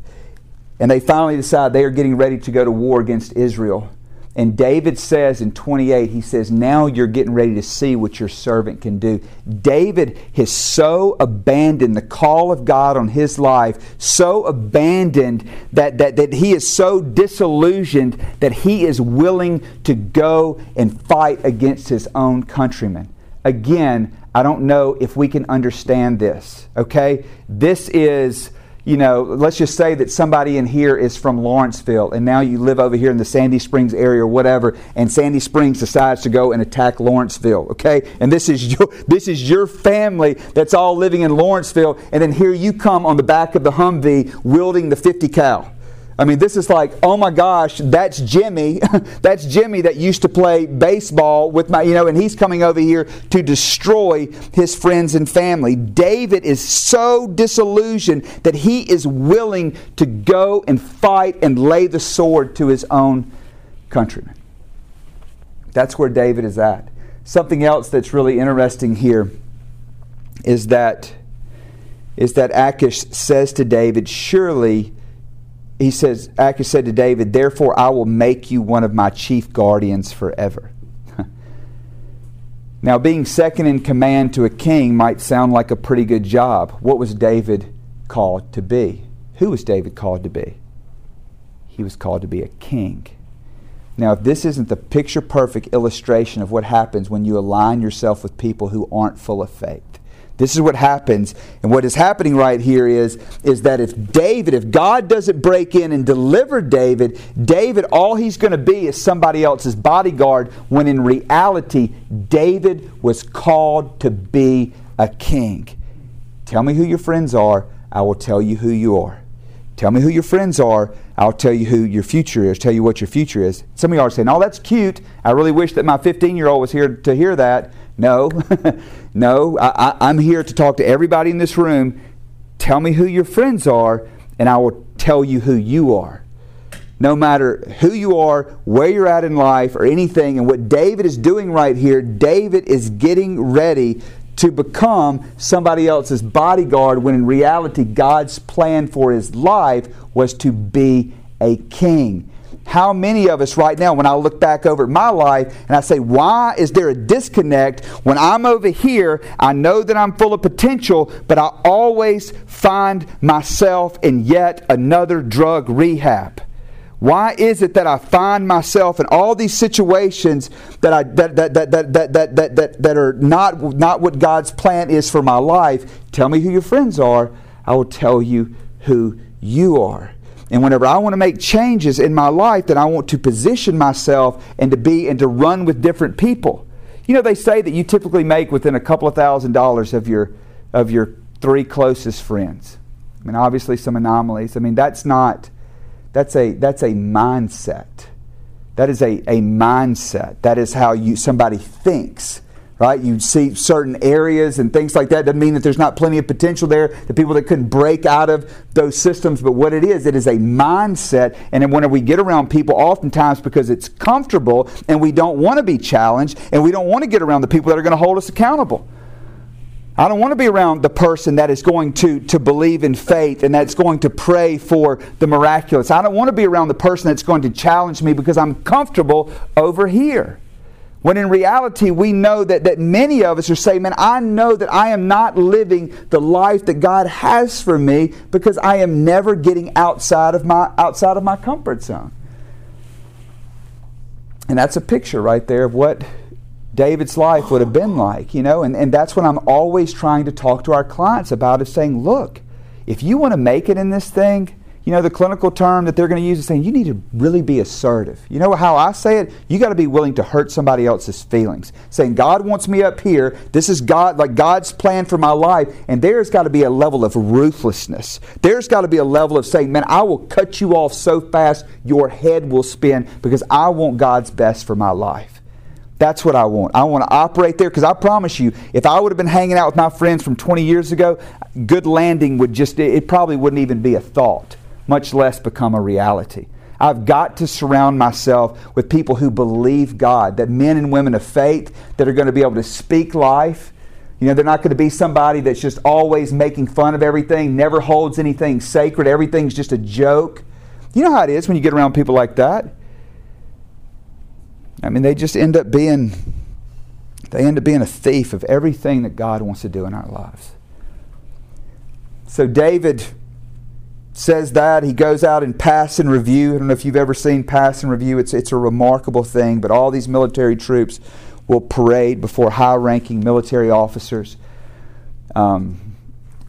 and they finally decide they are getting ready to go to war against Israel. And David says in 28, he says, Now you're getting ready to see what your servant can do. David has so abandoned the call of God on his life, so abandoned that, that, that he is so disillusioned that he is willing to go and fight against his own countrymen. Again, I don't know if we can understand this, okay? This is you know, let's just say that somebody in here is from Lawrenceville and now you live over here in the Sandy Springs area or whatever, and Sandy Springs decides to go and attack Lawrenceville, okay? And this is your this is your family that's all living in Lawrenceville, and then here you come on the back of the Humvee wielding the 50 cal. I mean, this is like, oh my gosh, that's Jimmy. that's Jimmy that used to play baseball with my, you know, and he's coming over here to destroy his friends and family. David is so disillusioned that he is willing to go and fight and lay the sword to his own countrymen. That's where David is at. Something else that's really interesting here is that is that Achish says to David, surely he says, Achish said to David, Therefore I will make you one of my chief guardians forever. now, being second in command to a king might sound like a pretty good job. What was David called to be? Who was David called to be? He was called to be a king. Now, if this isn't the picture perfect illustration of what happens when you align yourself with people who aren't full of faith, this is what happens. And what is happening right here is, is that if David, if God doesn't break in and deliver David, David, all he's going to be is somebody else's bodyguard, when in reality, David was called to be a king. Tell me who your friends are, I will tell you who you are. Tell me who your friends are, I'll tell you who your future is, tell you what your future is. Some of you are saying, Oh, that's cute. I really wish that my 15 year old was here to hear that. No, no, I, am here to talk to everybody in this room. Tell me who your friends are, and I will tell you who you are. No matter who you are, where you're at in life, or anything, and what David is doing right here, David is getting ready to become somebody else's bodyguard when in reality, God's plan for his life was to be a king. How many of us right now, when I look back over my life and I say, why is there a disconnect when I'm over here? I know that I'm full of potential, but I always find myself in yet another drug rehab. Why is it that I find myself in all these situations that, I, that, that, that, that, that, that, that, that are not, not what God's plan is for my life? Tell me who your friends are. I will tell you who you are. And whenever I want to make changes in my life, then I want to position myself and to be and to run with different people. You know, they say that you typically make within a couple of thousand dollars of your of your three closest friends. I mean, obviously some anomalies. I mean, that's not that's a that's a mindset. That is a, a mindset. That is how you somebody thinks. right? You see certain areas and things like that. Doesn't mean that there's not plenty of potential there, the people that couldn't break out of those systems. But what it is, it is a mindset. And then whenever we get around people, oftentimes because it's comfortable and we don't want to be challenged and we don't want to get around the people that are going to hold us accountable. I don't want to be around the person that is going to, to believe in faith and that's going to pray for the miraculous. I don't want to be around the person that's going to challenge me because I'm comfortable over here. When in reality, we know that, that many of us are saying, Man, I know that I am not living the life that God has for me because I am never getting outside of my, outside of my comfort zone. And that's a picture right there of what David's life would have been like, you know, and, and that's what I'm always trying to talk to our clients about is saying, look, if you want to make it in this thing, you know, the clinical term that they're going to use is saying you need to really be assertive. You know how I say it? You got to be willing to hurt somebody else's feelings. Saying, God wants me up here. This is God, like God's plan for my life. And there's got to be a level of ruthlessness. There's got to be a level of saying, man, I will cut you off so fast your head will spin because I want God's best for my life. That's what I want. I want to operate there because I promise you, if I would have been hanging out with my friends from 20 years ago, good landing would just, it probably wouldn't even be a thought much less become a reality. I've got to surround myself with people who believe God, that men and women of faith that are going to be able to speak life. You know, they're not going to be somebody that's just always making fun of everything, never holds anything sacred, everything's just a joke. You know how it is when you get around people like that? I mean, they just end up being they end up being a thief of everything that God wants to do in our lives. So David says that. He goes out and pass and review. I don't know if you've ever seen pass and review. It's, it's a remarkable thing, but all these military troops will parade before high ranking military officers. Um,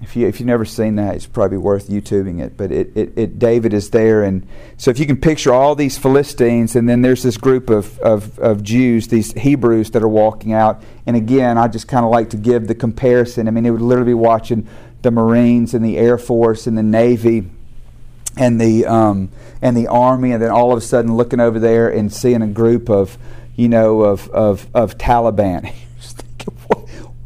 if, you, if you've never seen that, it's probably worth YouTubing it. But it, it, it, David is there. And so if you can picture all these Philistines, and then there's this group of, of, of Jews, these Hebrews that are walking out. And again, I just kind of like to give the comparison. I mean, it would literally be watching the Marines and the Air Force and the Navy and the um, and the army, and then all of a sudden looking over there and seeing a group of you know of of, of Taliban.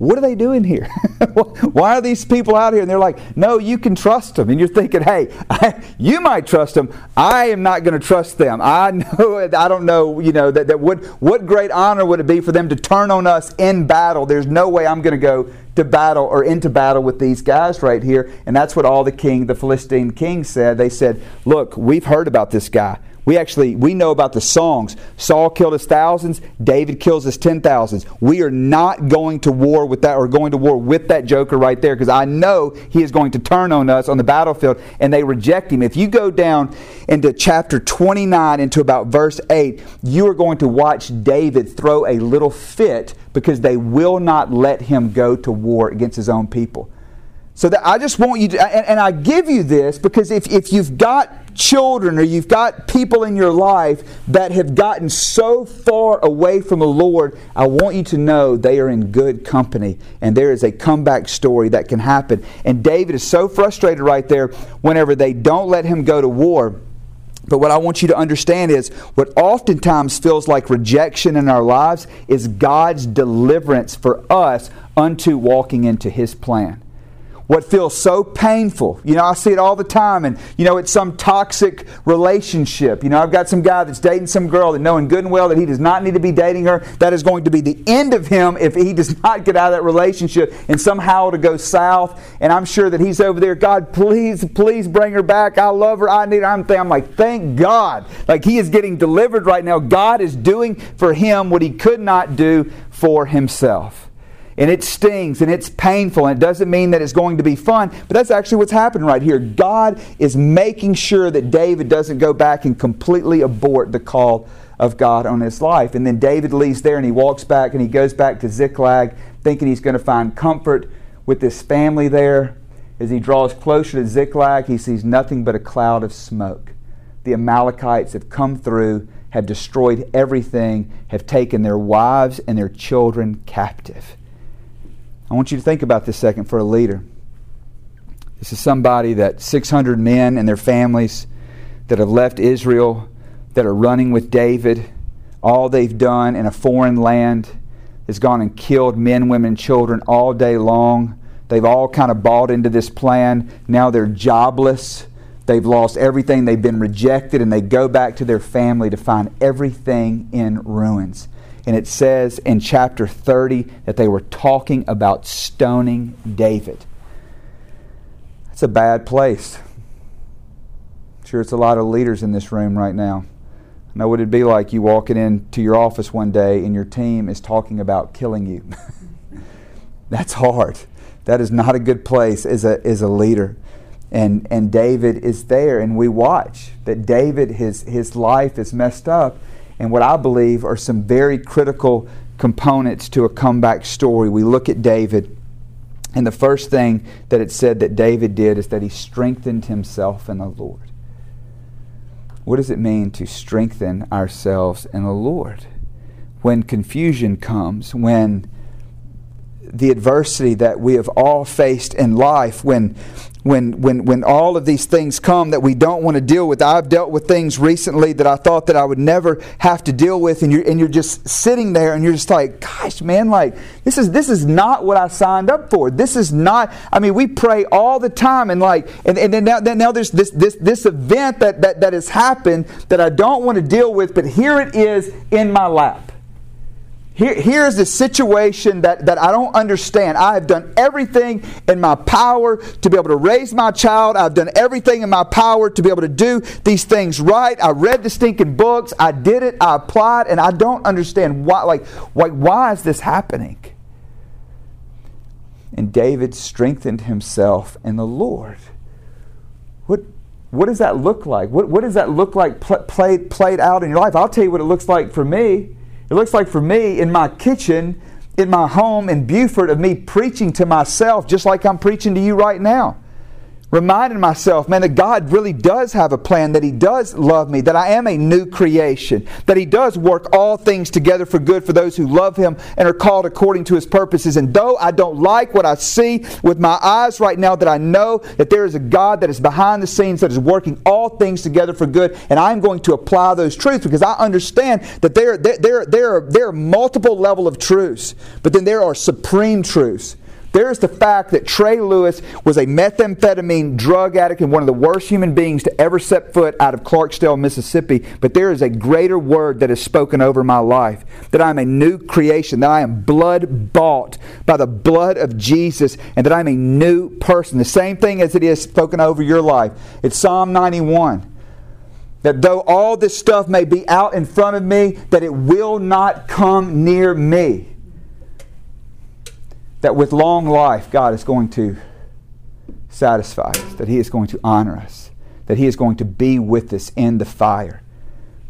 what are they doing here? Why are these people out here? And they're like, no, you can trust them. And you're thinking, hey, I, you might trust them. I am not going to trust them. I know, I don't know, you know, that, that what, what great honor would it be for them to turn on us in battle? There's no way I'm going to go to battle or into battle with these guys right here. And that's what all the king, the Philistine king said. They said, Look, we've heard about this guy. We actually we know about the songs. Saul killed his thousands, David kills his ten thousands. We are not going to war with that or going to war with that joker right there because I know he is going to turn on us on the battlefield and they reject him. If you go down into chapter 29 into about verse 8, you are going to watch David throw a little fit because they will not let him go to war against his own people. So that I just want you to, and, and, I give you this because if, if you've got children or you've got people in your life that have gotten so far away from the Lord, I want you to know they are in good company and there is a comeback story that can happen. And David is so frustrated right there whenever they don't let him go to war. But what I want you to understand is what oftentimes feels like rejection in our lives is God's deliverance for us unto walking into His plan what feels so painful. You know, I see it all the time, and you know, it's some toxic relationship. You know, I've got some guy that's dating some girl that knowing good and well that he does not need to be dating her. That is going to be the end of him if he does not get out of that relationship and somehow to go south. And I'm sure that he's over there, God, please, please bring her back. I love her. I need her. I'm, I'm like, thank God. Like he is getting delivered right now. God is doing for him what he could not do for himself and it stings and it's painful and it doesn't mean that it's going to be fun but that's actually what's happening right here. God is making sure that david doesn't go back and completely abort the call of god on his life. And then david leaves there and he walks back and he goes back to ziklag thinking he's going to find comfort with this family there. As he draws closer to ziklag he sees nothing but a cloud of smoke. The amalekites have come through have destroyed everything have taken their wives and their children captive I want you to think about this second for a leader. This is somebody that 600 men and their families that have left Israel, that are running with David, all they've done in a foreign land. has gone and killed men, women, children all day long. They've all kind of bought into this plan. Now they're jobless. They've lost everything. They've been rejected, and they go back to their family to find everything in ruins. And it says in chapter 30 that they were talking about stoning David. That's a bad place. I'm sure it's a lot of leaders in this room right now. I know what it'd be like you walking into your office one day and your team is talking about killing you. That's hard. That is not a good place as a, as a leader. And, and David is there, and we watch that David, his, his life is messed up. And what I believe are some very critical components to a comeback story. We look at David, and the first thing that it said that David did is that he strengthened himself in the Lord. What does it mean to strengthen ourselves in the Lord? When confusion comes, when the adversity that we have all faced in life, when when when when all of these things come that we don't want to deal with. I've dealt with things recently that I thought that I would never have to deal with, and you're and you're just sitting there and you're just like, gosh, man, like this is this is not what I signed up for. This is not. I mean, we pray all the time, and like, and, and then now then now there's this this this event that that that has happened that I don't want to deal with, but here it is in my lap. Here, here's the situation that, that I don't understand. I have done everything in my power to be able to raise my child. I've done everything in my power to be able to do these things right. I read the stinking books. I did it. I applied, and I don't understand why. Like, like why is this happening? And David strengthened himself in the Lord. What, what does that look like? What, what does that look like pl- played, played out in your life? I'll tell you what it looks like for me. It looks like for me in my kitchen, in my home in Buford, of me preaching to myself just like I'm preaching to you right now reminding myself, man, that God really does have a plan, that He does love me, that I am a new creation, that He does work all things together for good for those who love Him and are called according to His purposes. And though I don't like what I see with my eyes right now, that I know that there is a God that is behind the scenes that is working all things together for good, and I'm going to apply those truths because I understand that there, there, there, there, are, there are multiple level of truths, but then there are supreme truths. There's the fact that Trey Lewis was a methamphetamine drug addict and one of the worst human beings to ever set foot out of Clarksdale, Mississippi. But there is a greater word that is spoken over my life that I'm a new creation, that I am blood bought by the blood of Jesus, and that I'm a new person. The same thing as it is spoken over your life. It's Psalm 91 that though all this stuff may be out in front of me, that it will not come near me that with long life, God is going to satisfy us, that He is going to honor us, that He is going to be with us in the fire,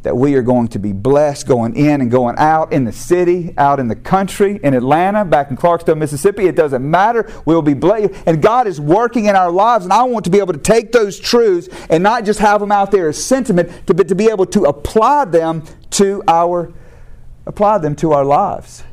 that we are going to be blessed going in and going out in the city, out in the country, in Atlanta, back in Clarksdale, Mississippi. It doesn't matter. We'll be blessed. And God is working in our lives, and I want to be able to take those truths and not just have them out there as sentiment, but to be able to apply them to our apply them to our lives.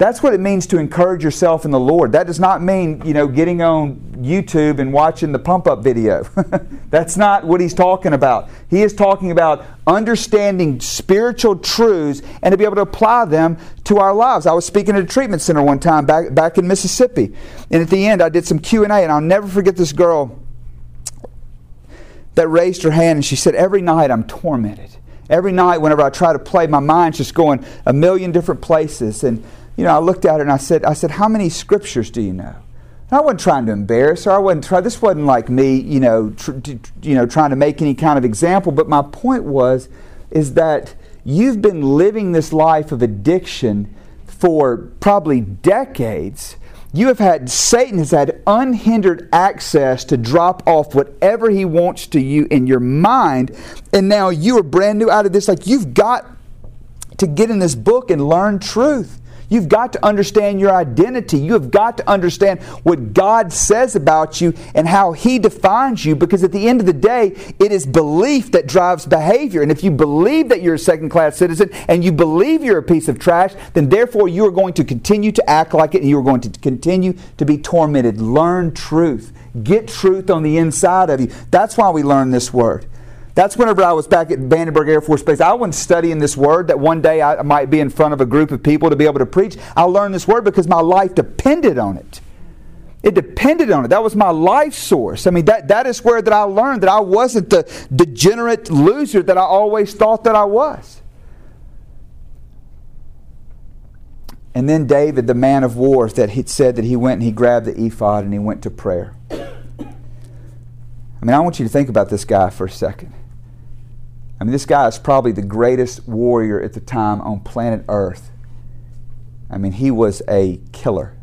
That's what it means to encourage yourself in the Lord. That does not mean, you know, getting on YouTube and watching the pump up video. That's not what he's talking about. He is talking about understanding spiritual truths and to be able to apply them to our lives. I was speaking at a treatment center one time back, back in Mississippi. And at the end I did some Q&A and I'll never forget this girl that raised her hand and she said, "Every night I'm tormented. Every night whenever I try to play my mind's just going a million different places and you know, I looked at her and I said, I said, how many scriptures do you know? And I wasn't trying to embarrass her. I wasn't try. This wasn't like me, you know, tr- you know, trying to make any kind of example. But my point was, is that you've been living this life of addiction for probably decades. You have had Satan has had unhindered access to drop off whatever he wants to you in your mind, and now you are brand new out of this. Like you've got to get in this book and learn truth. You've got to understand your identity. You have got to understand what God says about you and how He defines you because at the end of the day, it is belief that drives behavior. And if you believe that you're a second class citizen and you believe you're a piece of trash, then therefore you are going to continue to act like it and you are going to continue to be tormented. Learn truth. Get truth on the inside of you. That's why we learn this word. That's whenever I was back at Vandenberg Air Force Base. I wasn't studying this word that one day I might be in front of a group of people to be able to preach. I learned this word because my life depended on it. It depended on it. That was my life source. I mean, that, that is where that I learned that I wasn't the degenerate loser that I always thought that I was. And then David, the man of war, that he said that he went and he grabbed the ephod and he went to prayer. I mean, I want you to think about this guy for a second. I mean, this guy is probably the greatest warrior at the time on planet Earth. I mean, he was a killer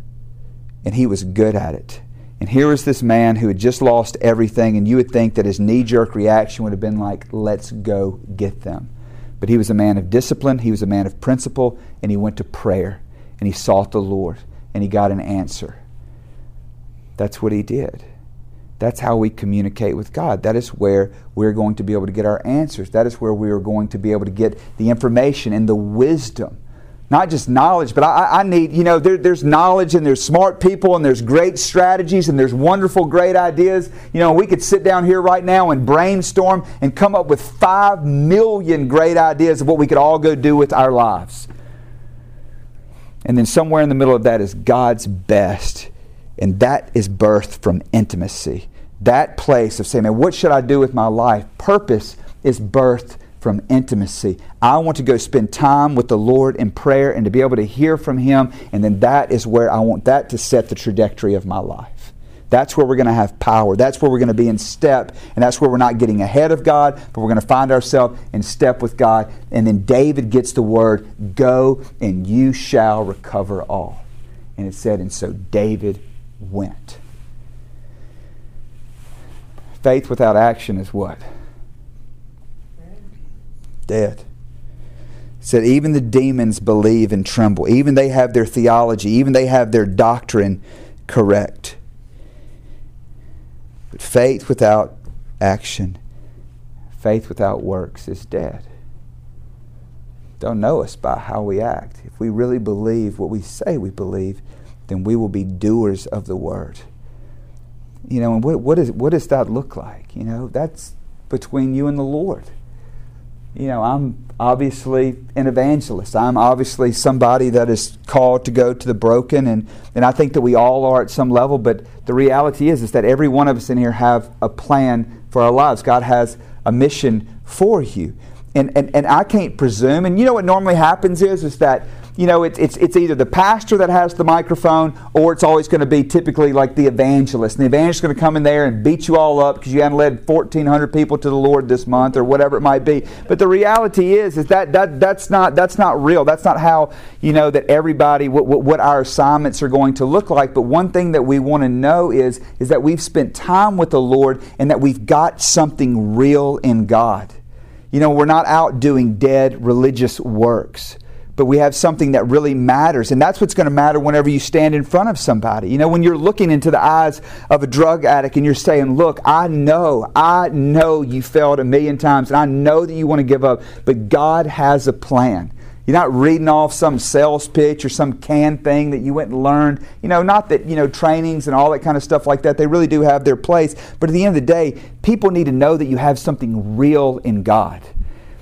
and he was good at it. And here was this man who had just lost everything, and you would think that his knee jerk reaction would have been like, let's go get them. But he was a man of discipline, he was a man of principle, and he went to prayer, and he sought the Lord, and he got an answer. That's what he did. That's how we communicate with God. That is where we're going to be able to get our answers. That is where we are going to be able to get the information and the wisdom not just knowledge, but I, I need, you know, there, there's knowledge and there's smart people and there's great strategies and there's wonderful, great ideas. You know, we could sit down here right now and brainstorm and come up with five million great ideas of what we could all go do with our lives. And then somewhere in the middle of that is God's best. And that is birth from intimacy. That place of saying, man, what should I do with my life? Purpose is birth from intimacy. I want to go spend time with the Lord in prayer and to be able to hear from Him, and then that is where I want that to set the trajectory of my life. That's where we're going to have power. That's where we're going to be in step, and that's where we're not getting ahead of God, but we're going to find ourselves in step with God. And then David gets the word, Go and you shall recover all. And it said, And so David went. Faith without action is what? dead. Said even the demons believe and tremble. Even they have their theology, even they have their doctrine correct. But faith without action, faith without works is dead. Don't know us by how we act. If we really believe what we say we believe, then we will be doers of the word. You know, and what, what, is, what does that look like? You know, that's between you and the Lord you know, I'm obviously an evangelist. I'm obviously somebody that is called to go to the broken, and, and I think that we all are at some level. But the reality is, is that every one of us in here have a plan for our lives. God has a mission for you, and and, and I can't presume. And you know what normally happens is, is that you know, it, it's, it's either the pastor that has the microphone or it's always going to be typically like the evangelist. And the evangelist is going to come in there and beat you all up because you haven't led 1,400 people to the Lord this month or whatever it might be. But the reality is, is that, that that's, not, that's not real. That's not how, you know, that everybody, what, what, what our assignments are going to look like. But one thing that we want to know is, is that we've spent time with the Lord and that we've got something real in God. You know, we're not out doing dead religious works but we have something that really matters. And that's what's going to matter whenever you stand in front of somebody. You know, when you're looking into the eyes of a drug addict and you're saying, Look, I know, I know you failed a million times, and I know that you want to give up, but God has a plan. You're not reading off some sales pitch or some canned thing that you went and learned. You know, not that, you know, trainings and all that kind of stuff like that, they really do have their place. But at the end of the day, people need to know that you have something real in God.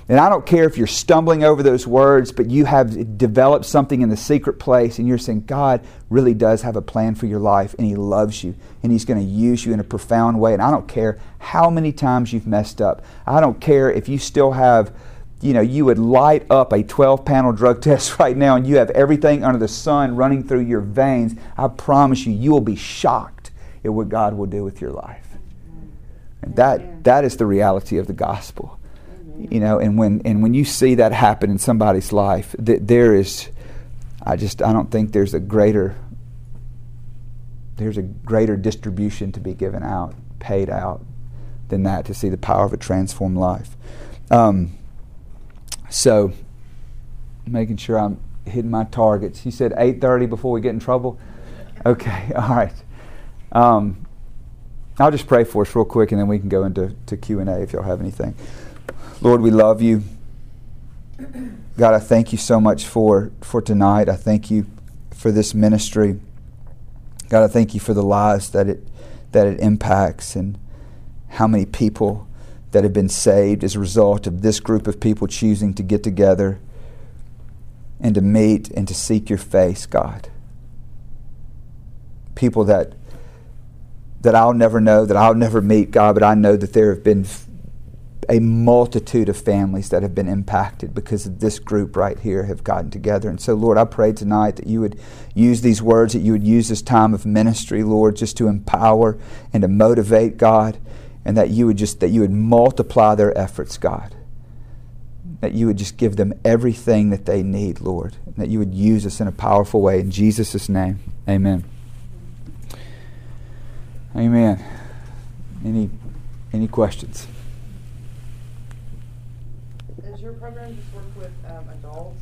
And I don't care if you're stumbling over those words, but you have developed something in the secret place and you're saying, God really does have a plan for your life and He loves you and He's going to use you in a profound way. And I don't care how many times you've messed up. I don't care if you still have, you know, you would light up a 12 panel drug test right now and you have everything under the sun running through your veins. I promise you, you will be shocked at what God will do with your life. And that, that is the reality of the gospel you know and when and when you see that happen in somebody's life th- there is i just i don't think there's a greater there's a greater distribution to be given out paid out than that to see the power of a transformed life um, so making sure i'm hitting my targets you said 8.30 before we get in trouble okay all right um, i'll just pray for us real quick and then we can go into to q&a if y'all have anything Lord, we love you. God, I thank you so much for, for tonight. I thank you for this ministry. God, I thank you for the lives that it that it impacts and how many people that have been saved as a result of this group of people choosing to get together and to meet and to seek your face, God. People that that I'll never know, that I'll never meet, God, but I know that there have been a multitude of families that have been impacted because of this group right here have gotten together. And so, Lord, I pray tonight that you would use these words, that you would use this time of ministry, Lord, just to empower and to motivate, God, and that you would just that you would multiply their efforts, God. That you would just give them everything that they need, Lord. And that you would use us in a powerful way. In Jesus' name. Amen. Amen. Any any questions? Does your program just work with um, adults?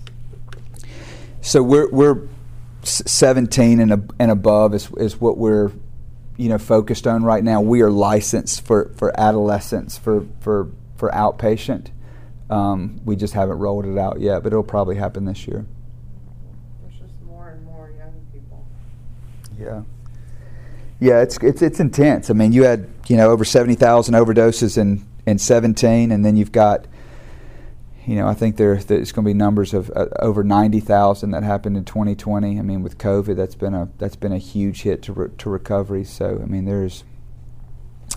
So we're we're 17 and, and above is is what we're you know focused on right now. We are licensed for for adolescents for for for outpatient. Um, we just haven't rolled it out yet, but it'll probably happen this year. There's just more and more young people. Yeah. Yeah, it's it's it's intense. I mean, you had you know over seventy thousand overdoses in in seventeen, and then you've got you know I think there there's going to be numbers of uh, over ninety thousand that happened in 2020. I mean, with COVID, that's been a that's been a huge hit to re- to recovery. So I mean, there's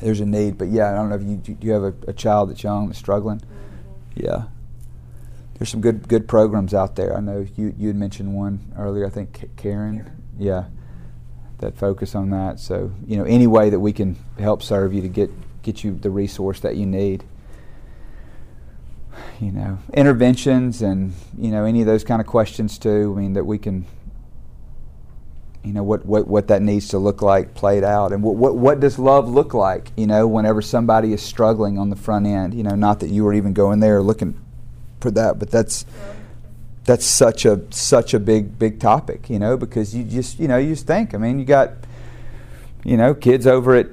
there's a need. But yeah, I don't know if you do you have a, a child that's young that's struggling. Mm-hmm. Yeah. There's some good good programs out there. I know you you had mentioned one earlier. I think K- Karen. Karen. Yeah that focus on that. So you know, any way that we can help serve you to get get you the resource that you need. You know, interventions and you know any of those kind of questions too. I mean that we can. You know what, what, what that needs to look like played out, and what, what what does love look like? You know, whenever somebody is struggling on the front end. You know, not that you were even going there looking for that, but that's that's such a such a big big topic, you know, because you just you know you just think. I mean, you got you know kids over at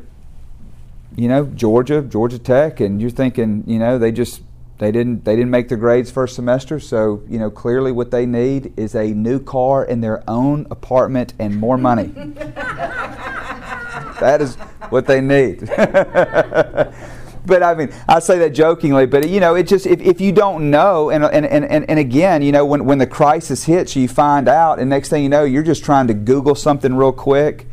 you know Georgia, Georgia Tech, and you're thinking you know they just they didn't they didn't make their grades first semester, so you know clearly what they need is a new car in their own apartment and more money. that is what they need. but I mean, I say that jokingly, but you know, it just if, if you don't know, and, and, and, and again, you know, when, when the crisis hits, you find out, and next thing you know, you're just trying to Google something real quick,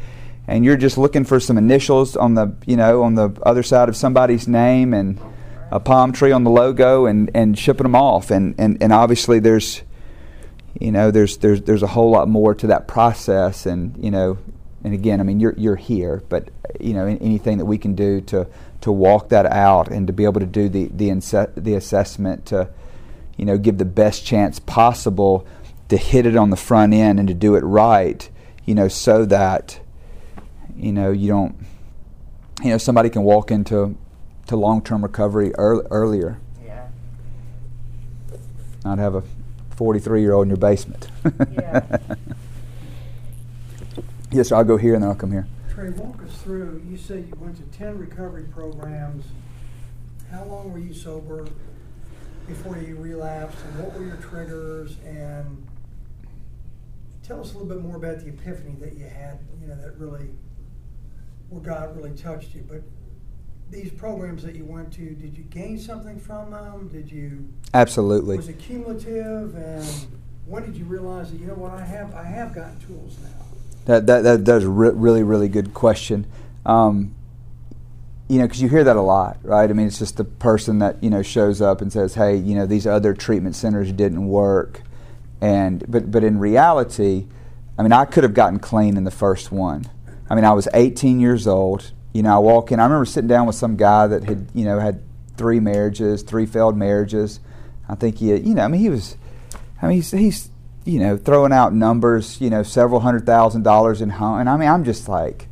and you're just looking for some initials on the you know on the other side of somebody's name and a palm tree on the logo, and, and shipping them off, and, and, and obviously there's you know there's there's there's a whole lot more to that process, and you know, and again, I mean, you're you're here, but you know, anything that we can do to to walk that out and to be able to do the the, inse- the assessment to you know give the best chance possible to hit it on the front end and to do it right you know so that you know you don't you know somebody can walk into to long-term recovery early, earlier Yeah. not have a 43 year old in your basement Yeah. yes sir, i'll go here and then i'll come here Trey, walk us through. You said you went to 10 recovery programs. How long were you sober before you relapsed, and what were your triggers? And tell us a little bit more about the epiphany that you had, you know, that really, where God really touched you. But these programs that you went to, did you gain something from them? Did you, absolutely was it cumulative? And when did you realize that, you know what, I have, I have gotten tools now? That that that, that is re- really really good question. Um, you know, because you hear that a lot, right? I mean, it's just the person that you know shows up and says, "Hey, you know, these other treatment centers didn't work," and but but in reality, I mean, I could have gotten clean in the first one. I mean, I was 18 years old. You know, I walk in. I remember sitting down with some guy that had you know had three marriages, three failed marriages. I think he, you know, I mean, he was. I mean, he's, he's you know, throwing out numbers, you know, several hundred thousand dollars in home, and I mean, I'm just like,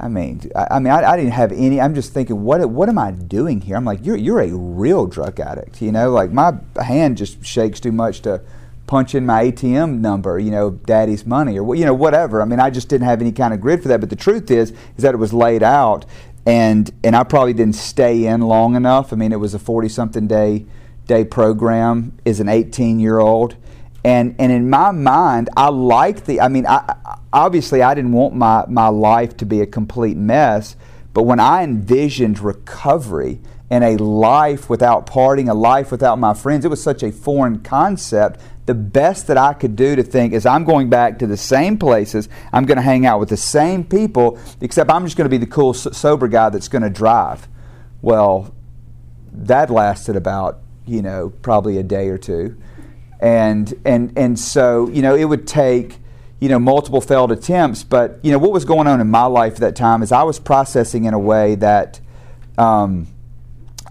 I mean, I, I mean, I, I, didn't have any. I'm just thinking, what, what am I doing here? I'm like, you're, you're a real drug addict, you know, like my hand just shakes too much to punch in my ATM number, you know, daddy's money or you know, whatever. I mean, I just didn't have any kind of grid for that. But the truth is, is that it was laid out, and and I probably didn't stay in long enough. I mean, it was a 40 something day day program. As an 18 year old and and in my mind, I like the. I mean, I, obviously, I didn't want my my life to be a complete mess. But when I envisioned recovery and a life without partying, a life without my friends. It was such a foreign concept. The best that I could do to think is I'm going back to the same places, I'm going to hang out with the same people, except I'm just going to be the cool, sober guy that's going to drive. Well, that lasted about, you know, probably a day or two. And, and, and so, you know, it would take, you know, multiple failed attempts. But, you know, what was going on in my life at that time is I was processing in a way that, um,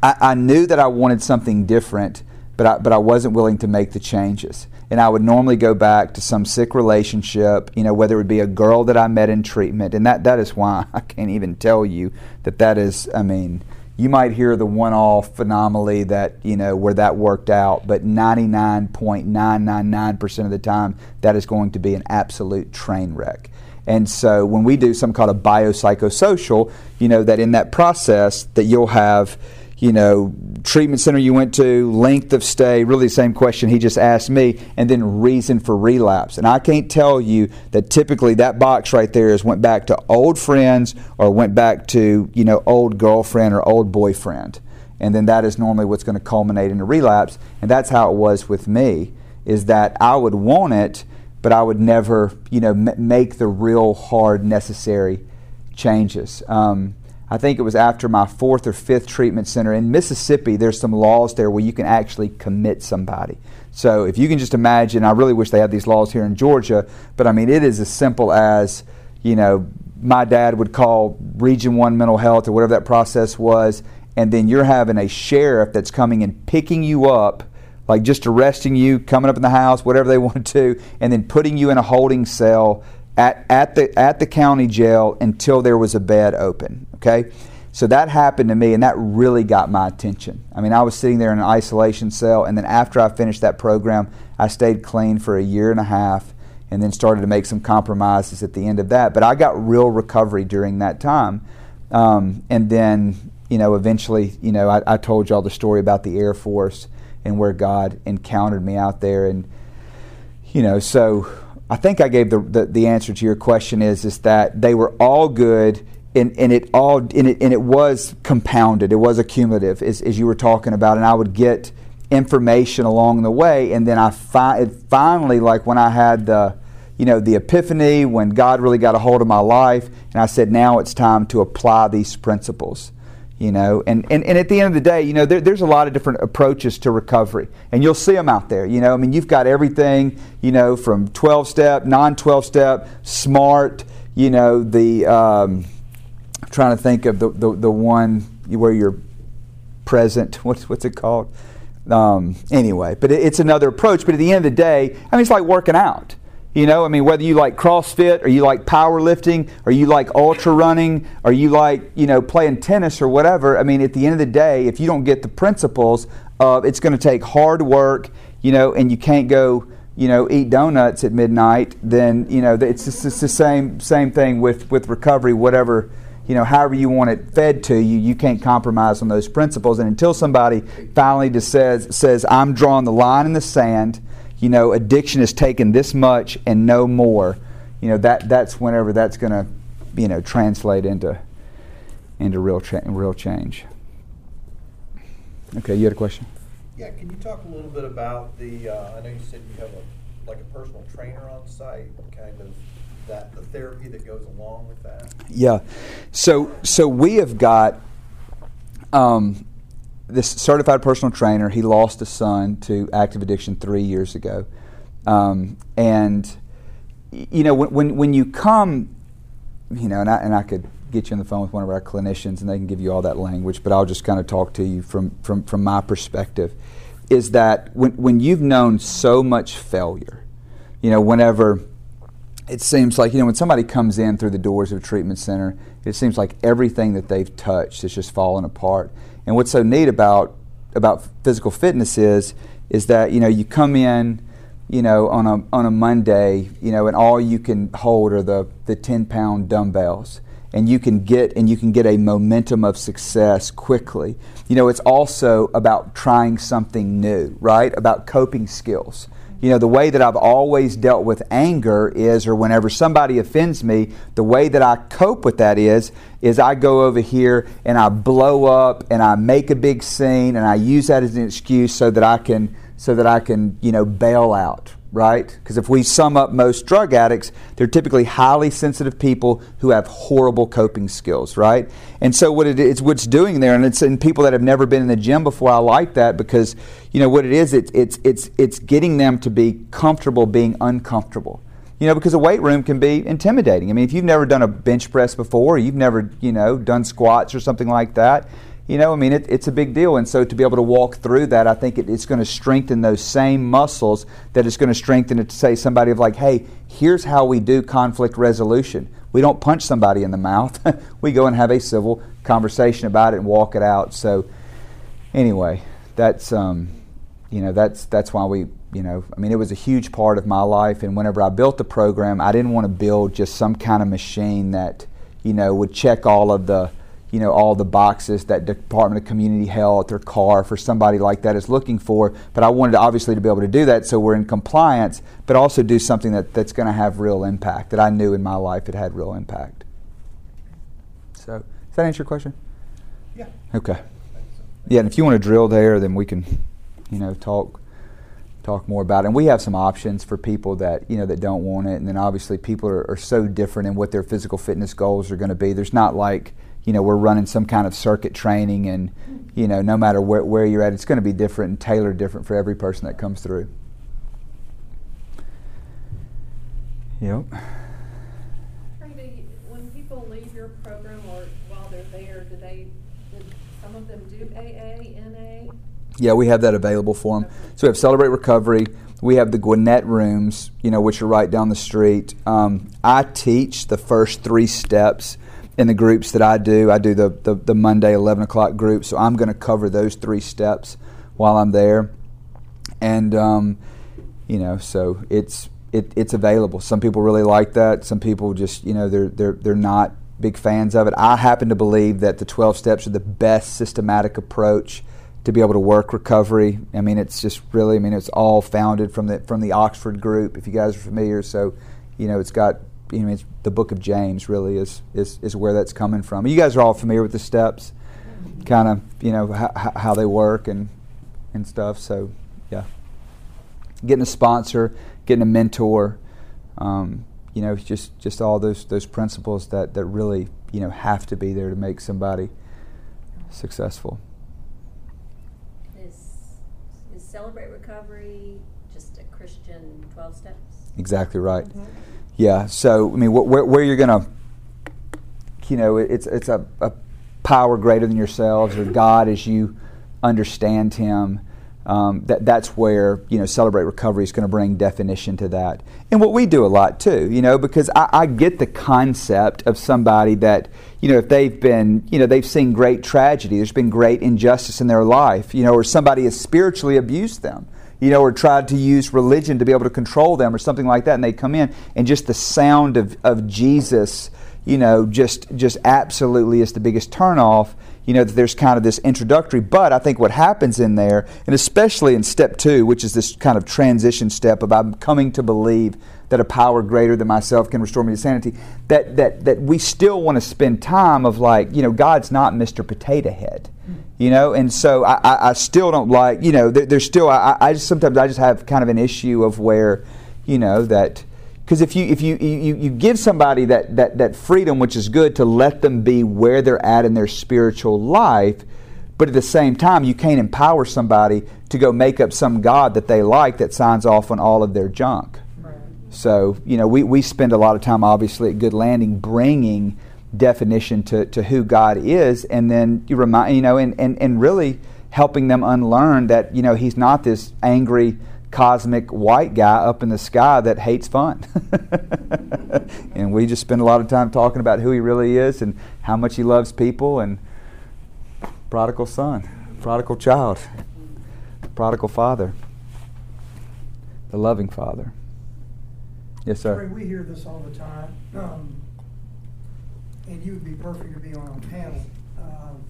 I, I knew that I wanted something different, but I, but I wasn't willing to make the changes. And I would normally go back to some sick relationship, you know, whether it would be a girl that I met in treatment. And that, that is why I can't even tell you that that is, I mean, you might hear the one off anomaly that, you know, where that worked out, but 99.999% of the time, that is going to be an absolute train wreck. And so when we do something called a biopsychosocial, you know, that in that process that you'll have, you know, treatment center you went to, length of stay, really the same question he just asked me, and then reason for relapse. And I can't tell you that typically that box right there is went back to old friends or went back to, you know, old girlfriend or old boyfriend. And then that is normally what's going to culminate in a relapse. And that's how it was with me, is that I would want it, but I would never, you know, m- make the real hard necessary changes. Um, I think it was after my fourth or fifth treatment center in Mississippi. There's some laws there where you can actually commit somebody. So if you can just imagine, I really wish they had these laws here in Georgia, but I mean, it is as simple as, you know, my dad would call Region 1 Mental Health or whatever that process was, and then you're having a sheriff that's coming and picking you up, like just arresting you, coming up in the house, whatever they want to, and then putting you in a holding cell at, at, the, at the county jail until there was a bed open. Okay? So that happened to me, and that really got my attention. I mean, I was sitting there in an isolation cell, and then after I finished that program, I stayed clean for a year and a half and then started to make some compromises at the end of that. But I got real recovery during that time. Um, and then, you know, eventually, you know, I, I told y'all the story about the Air Force and where God encountered me out there. And, you know, so I think I gave the, the, the, answer to your question is is that they were all good and, and it all and it, and it was compounded. It was accumulative as, as you were talking about, and I would get information along the way, and then I fi- finally like when I had the you know the epiphany when God really got a hold of my life, and I said now it's time to apply these principles you know and, and, and at the end of the day you know there, there's a lot of different approaches to recovery and you'll see them out there you know. I mean you've got everything you know from 12 step non-12 step smart you know the um, i'm trying to think of the, the, the one where you're present what's, what's it called? Um, anyway but it, it's another approach but at the end of the day i mean it's like working out you know, I mean, whether you like CrossFit or you like powerlifting or you like ultra running or you like, you know, playing tennis or whatever, I mean, at the end of the day, if you don't get the principles of it's going to take hard work, you know, and you can't go, you know, eat donuts at midnight, then, you know, it's, just, it's the same, same thing with, with recovery, whatever, you know, however you want it fed to you, you can't compromise on those principles. And until somebody finally just says, says I'm drawing the line in the sand, you know, addiction is taken this much and no more, you know, that, that's whenever that's going to, you know, translate into, into real, cha- real change. Okay, you had a question? Yeah, can you talk a little bit about the, uh, I know you said you have a, like a personal trainer on site, kind of that, the therapy that goes along with that? Yeah. So, so we have got, um, this certified personal trainer, he lost a son to active addiction three years ago. Um, and, you know, when, when, when, you come, you know, and I, and I could get you on the phone with one of our clinicians and they can give you all that language, but I'll just kind of talk to you from, from, from my perspective, is that when, when you've known so much failure, you know, whenever it seems like, you know, when somebody comes in through the doors of a treatment center, it seems like everything that they've touched is just falling apart. And what's so neat about about physical fitness is is that you know you come in you know on a on a Monday you know and all you can hold are the the 10 pound dumbbells. And you can get and you can get a momentum of success quickly. You know it's also about trying something new right? About coping skills You know, the way that I've always dealt with anger is, or whenever somebody offends me, the way that I cope with that is, is I go over here and I blow up and I make a big scene and I use that as an excuse so that I can, so that I can, you know, bail out, right? Because if we sum up most drug addicts, they're typically highly sensitive people who have horrible coping skills, right? And so what it is, what's doing there, and it's in people that have never been in the gym before. I like that because you know what it is. It's it's it's it's getting them to be comfortable being uncomfortable. You know, because a weight room can be intimidating. I mean, if you've never done a bench press before, you've never, you know, done squats or something like that, you know, I mean, it, it's a big deal. And so to be able to walk through that, I think it, it's going to strengthen those same muscles that it's going to strengthen it to say somebody of like, hey, here's how we do conflict resolution. We don't punch somebody in the mouth. we go and have a civil conversation about it and walk it out. So anyway, that's um, you know that's that's why we you know I mean it was a huge part of my life. And whenever I built the program, I didn't want to build just some kind of machine that you know would check all of the you know all the boxes that Department of Community Health or CARF for somebody like that is looking for. But I wanted to obviously to be able to do that so we're in compliance, but also do something that, that's going to have real impact that I knew in my life it had real impact. So does that answer your question? Yeah. Okay. I think so. Yeah, and if you want to drill there, then we can, you know, talk talk more about it. And we have some options for people that you know that don't want it. And then obviously people are, are so different in what their physical fitness goals are going to be. There's not like you know we're running some kind of circuit training, and you know no matter where, where you're at, it's going to be different and tailored different for every person that comes through. Yep. When people leave your program or while they're there, do they, do some of them do AA, NA? Yeah, we have that available for them. So we have Celebrate Recovery. We have the Gwinnett rooms, you know, which are right down the street. Um, I teach the first three steps in the groups that I do. I do the, the, the Monday 11 o'clock group, so I'm going to cover those three steps while I'm there. And, um, you know, so it's, it, it's available. Some people really like that. Some people just, you know, they're, they're, they're not big fans of it. I happen to believe that the 12 steps are the best systematic approach to be able to work recovery. I mean, it's just really, I mean, it's all founded from the from the Oxford group. If you guys are familiar, so you know, it's got, you know, the Book of James really is is is where that's coming from. You guys are all familiar with the steps, kind of, you know, how, how they work and and stuff. So, yeah, getting a sponsor, getting a mentor, um, you know, just just all those those principles that that really you know have to be there to make somebody successful. Is, is Celebrate Recovery just a Christian 12 steps? Exactly right. Yeah. So I mean, wh- where, where you're gonna, you know, it's it's a, a power greater than yourselves or God as you understand Him. Um, that that's where you know celebrate recovery is going to bring definition to that, and what we do a lot too. You know, because I, I get the concept of somebody that you know if they've been you know they've seen great tragedy, there's been great injustice in their life, you know, or somebody has spiritually abused them you know, or tried to use religion to be able to control them or something like that, and they come in and just the sound of, of Jesus, you know, just just absolutely is the biggest turnoff. You know, that there's kind of this introductory, but I think what happens in there, and especially in step two, which is this kind of transition step of I'm coming to believe that a power greater than myself can restore me to sanity, that that that we still want to spend time of like, you know, God's not Mr. Potato Head you know and so i, I, I still don't like you know there, there's still I, I just sometimes i just have kind of an issue of where you know that because if you if you, you you give somebody that, that that freedom which is good to let them be where they're at in their spiritual life but at the same time you can't empower somebody to go make up some god that they like that signs off on all of their junk. So you know we, we spend a lot of time obviously at good landing bringing definition to, to who God is, and then you remind you know, and, and, and really helping them unlearn that you know He's not this angry cosmic white guy up in the sky that hates fun. and we just spend a lot of time talking about who He really is and how much He loves people and prodigal son, prodigal child, prodigal father, the loving father. Yes, sir. we hear this all the time, um, and you would be perfect to be on our panel. Um,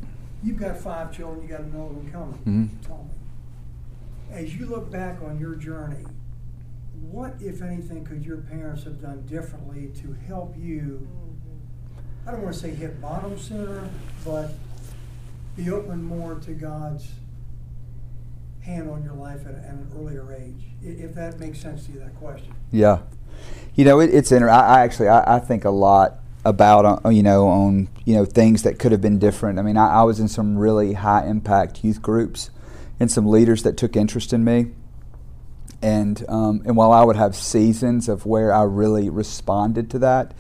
You've got five children, you got another one coming, Mhm. told me. As you look back on your journey, what, if anything, could your parents have done differently to help you? I don't want to say hit bottom sooner, but be open more to God's hand on your life at, at an earlier age. If that makes sense to you, that question. Yeah, you know it, it's inter- I, I actually I, I think a lot about uh, you know on you know things that could have been different. I mean, I, I was in some really high impact youth groups, and some leaders that took interest in me. And um, and while I would have seasons of where I really responded to that,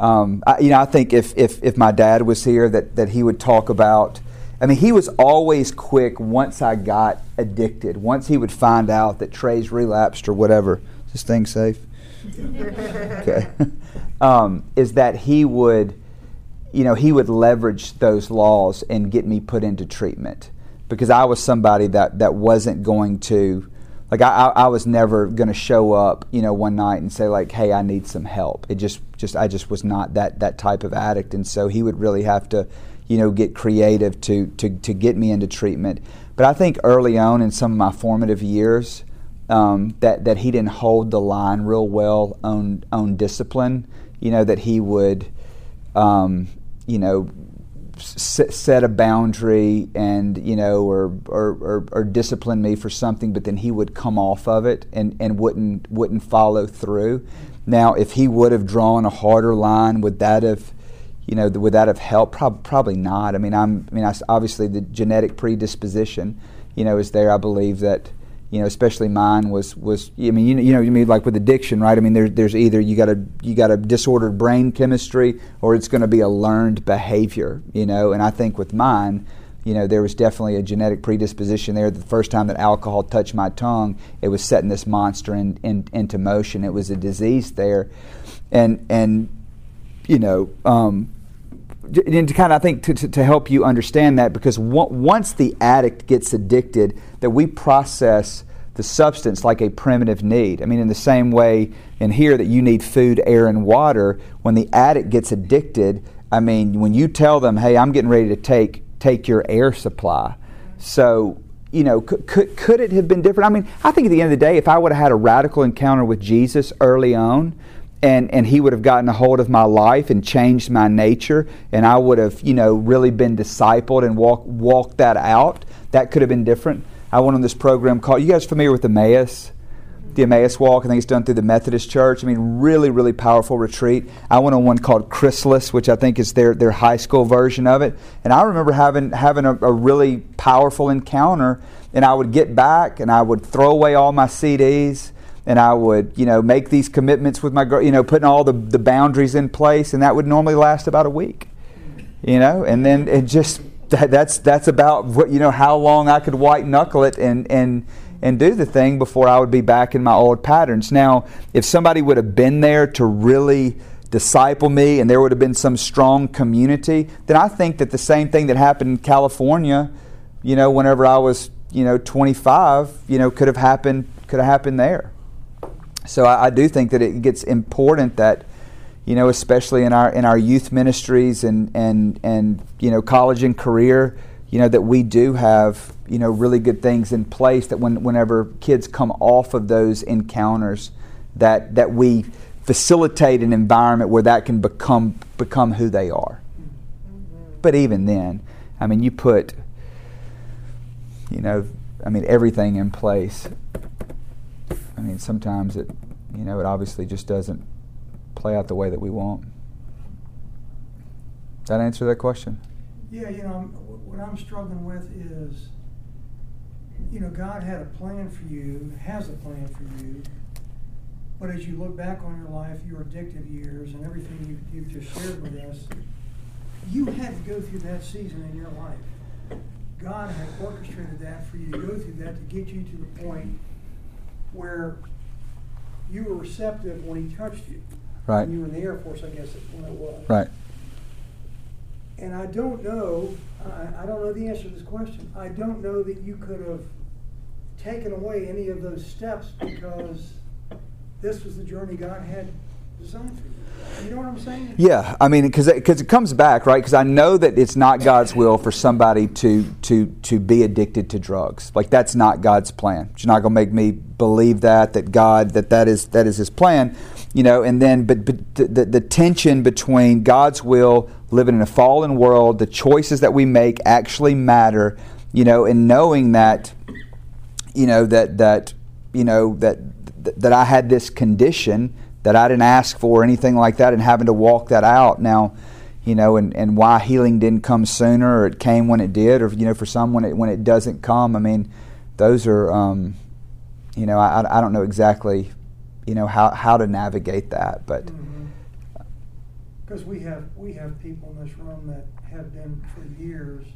um, I, you know, I think if, if if my dad was here, that that he would talk about. I mean, he was always quick once I got addicted. Once he would find out that Trey's relapsed or whatever. Is this thing safe? Okay. um, is that he would, you know, he would leverage those laws and get me put into treatment because I was somebody that, that wasn't going to, like, I, I was never going to show up, you know, one night and say like, "Hey, I need some help." It just, just, I just was not that that type of addict, and so he would really have to, you know, get creative to to to get me into treatment. But I think early on in some of my formative years, um, that that he didn't hold the line real well on on discipline. You know that he would, um, you know, s- set a boundary and you know or, or, or or discipline me for something, but then he would come off of it and, and wouldn't wouldn't follow through. Now, if he would have drawn a harder line, would that have you know, would that have helped? Prob- probably not. I mean, I'm, I mean, I, obviously the genetic predisposition, you know, is there. I believe that, you know, especially mine was was. I mean, you, you know, you mean like with addiction, right? I mean, there's there's either you got a you got a disordered brain chemistry, or it's going to be a learned behavior, you know. And I think with mine, you know, there was definitely a genetic predisposition there. The first time that alcohol touched my tongue, it was setting this monster in, in, into motion. It was a disease there, and and you know, um, and to kind of I think to, to, to, help you understand that because once the addict gets addicted, that we process the substance like a primitive need. I mean, in the same way in here that you need food, air, and water. When the addict gets addicted, I mean, when you tell them, "Hey, I'm getting ready to take take your air supply," so you know, could, could, could it have been different? I mean, I think at the end of the day, if I would have had a radical encounter with Jesus early on, and, and he would have gotten a hold of my life and changed my nature, and I would have, you know, really been discipled and walk, walked that out, that could have been different. I went on this program called, you guys familiar with Emmaus? The Emmaus Walk, I think it's done through the Methodist Church. I mean, really, really powerful retreat. I went on one called Chrysalis, which I think is their, their high school version of it. And I remember having, having a, a really powerful encounter, and I would get back and I would throw away all my CDs and I would, you know, make these commitments with my girl, you know, putting all the, the boundaries in place, and that would normally last about a week, you know, and then it just that, that's that's about what you know how long I could white knuckle it and and and do the thing before I would be back in my old patterns. Now, if somebody would have been there to really disciple me and there would have been some strong community, then I think that the same thing that happened in California, you know, whenever I was, you know, 25, you know, could have happened could have happened there. So I, I, do think that it gets important that, you know, especially in our in our youth ministries and and and you know college and career, you know, that we do have you know really good things in place. That when whenever kids come off of those encounters, that that we facilitate an environment where that can become become who they are. But even then, I mean, you put, you know, I mean everything in place mean, sometimes it, you know, it obviously just doesn't play out the way that we want. That answer that question? Yeah, you know, what I'm struggling with is, you know, God had a plan for you, has a plan for you, but as you look back on your life, your addictive years, and everything you've, you've just shared with us, you had to go through that season in your life. God had orchestrated that for you to go through that to get you to the point where you were receptive when he touched you. Right. When you were in the Air Force, I guess when it was. Right. And I don't know, I, I don't know the answer to this question. I don't know that you could have taken away any of those steps because this was the journey God had designed for you. You know what I'm saying? Yeah, I mean, because because it, comes back, right? Because I know that it's not God's will for somebody to to to be addicted to drugs. Like that's not God's plan. She's not going to make me believe that that God that that is that is His plan, you know. And then, but but the, the, the tension between God's will, living in a fallen world, the choices that we make actually matter, you know, and knowing that, you know, that that you know that that I had this condition that I didn't ask for or anything like that, and having to walk that out now, you know, and, and why healing didn't come sooner or it came when it did, or you know, for some when it when it doesn't come. I mean, those are, um, you know, I, I don't know exactly, you know, how how to navigate that, but. Because we have we have people in this room that have been for years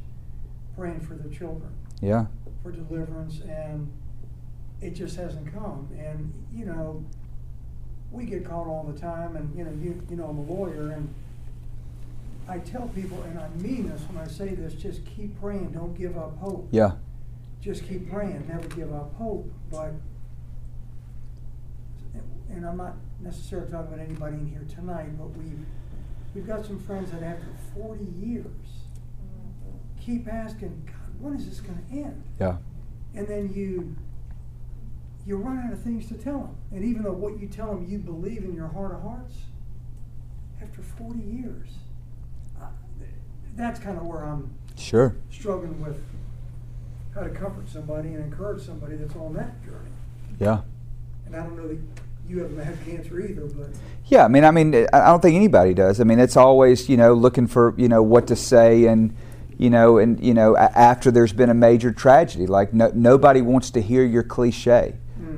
praying for their children. Yeah. For deliverance, and it just hasn't come. And you know, we get caught all the time, and you know, you you know, I'm a lawyer, and I tell people, and I mean this when I say this, just keep praying, don't give up hope. Yeah. Just keep praying, never give up hope. But, and I'm not necessarily talking about anybody in here tonight, but we've we've got some friends that after 40 years mm-hmm. keep asking, God, when is this going to end? Yeah. And then you you run out of things to tell them. And even though what you tell them you believe in your heart of hearts, after 40 years, uh, that's kind of where I'm sure struggling with how to comfort somebody and encourage somebody that's on that journey. Yeah. And I don't know that you haven't had cancer either, but yeah, I mean, I mean, I don't think anybody does. I mean, it's always you know looking for you know what to say and you know and you know after there's been a major tragedy, like no, nobody wants to hear your cliche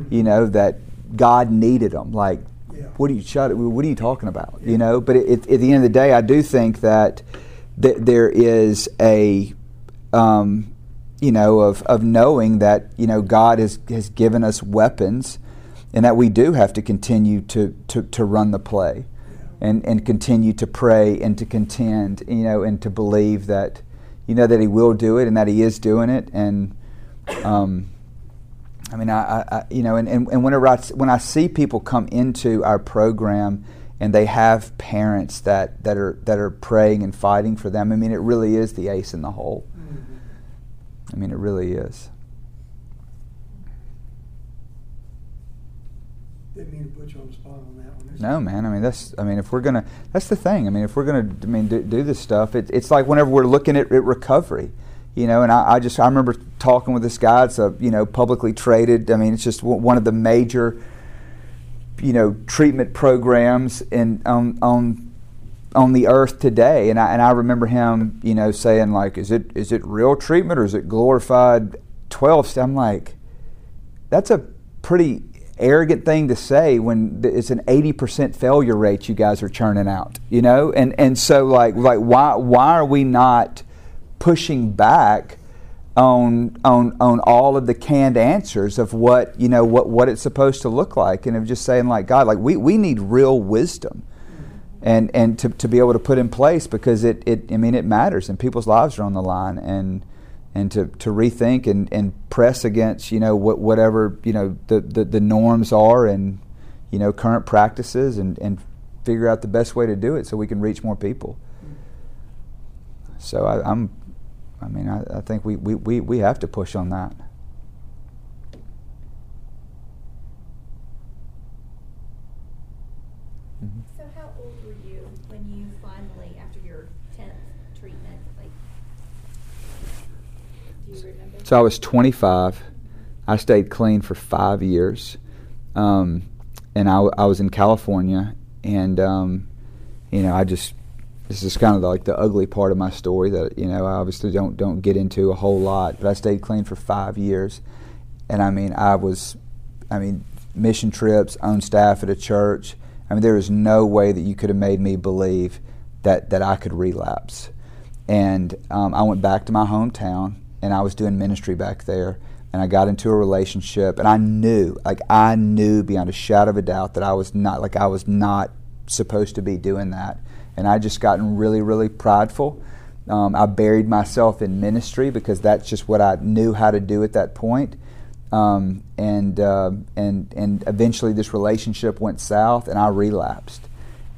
you know, that God needed them. Like, yeah. what are you What are you talking about? Yeah. You know, but it, it, at the end of the day, I do think that th- there is a, um, you know, of of knowing that you know God has has given us weapons, and that we do have to continue to to, to run the play. And, and continue to pray and to contend, you know, and to believe that, you know, that He will do it and that He is doing it, and um, I mean, I, I you know, and, and, and whenever I, when I see people come into our program and they have parents that, that are that are praying and fighting for them, I mean, it really is the ace in the hole. Mm-hmm. I mean, it really is. Didn't mean to put you on the spot on that one. no, man. I mean, that's. I mean, if we're gonna, that's the thing. I mean, if we're gonna, I mean, do, do this stuff, it, it's like whenever we're looking at, at recovery you know, and I, I, just I remember talking with this guy. It's a you know publicly traded. I mean, it's just one of the major you know treatment programs in on on on the earth today. And I and I remember him you know saying like, is it is it real treatment or is it glorified twelve? I'm like, that's a pretty arrogant thing to say when it's an 80% failure rate you guys are churning out you know and and so like like why why are we not pushing back on on on all of the canned answers of what you know what what it's supposed to look like and of just saying like God like we, we need real wisdom. And and to, to be able to put in place because it, it I mean it matters and people's lives are on the line and and to, to rethink and, and press against you know what whatever you know the, the, the norms are and you know current practices and, and figure out the best way to do it so we can reach more people. So I, I'm I mean, I, I think we, we, we, we have to push on that. Mm-hmm. So how old were you when you finally, after your tenth treatment, like, do you remember? So I was 25. I stayed clean for five years, um, and I, I was in California, and um, you know I just this is kind of like the ugly part of my story that you know I obviously don't don't get into a whole lot. But I stayed clean for five years, and I mean I was, I mean mission trips, on staff at a church. I mean there is no way that you could have made me believe that that I could relapse. And um, I went back to my hometown, and I was doing ministry back there. And I got into a relationship, and I knew, like I knew beyond a shadow of a doubt that I was not, like I was not supposed to be doing that and I just gotten really, really prideful. Um, I buried myself in ministry because that's just what I knew how to do at that point. Um, and uh, and and eventually this relationship went south, and I relapsed.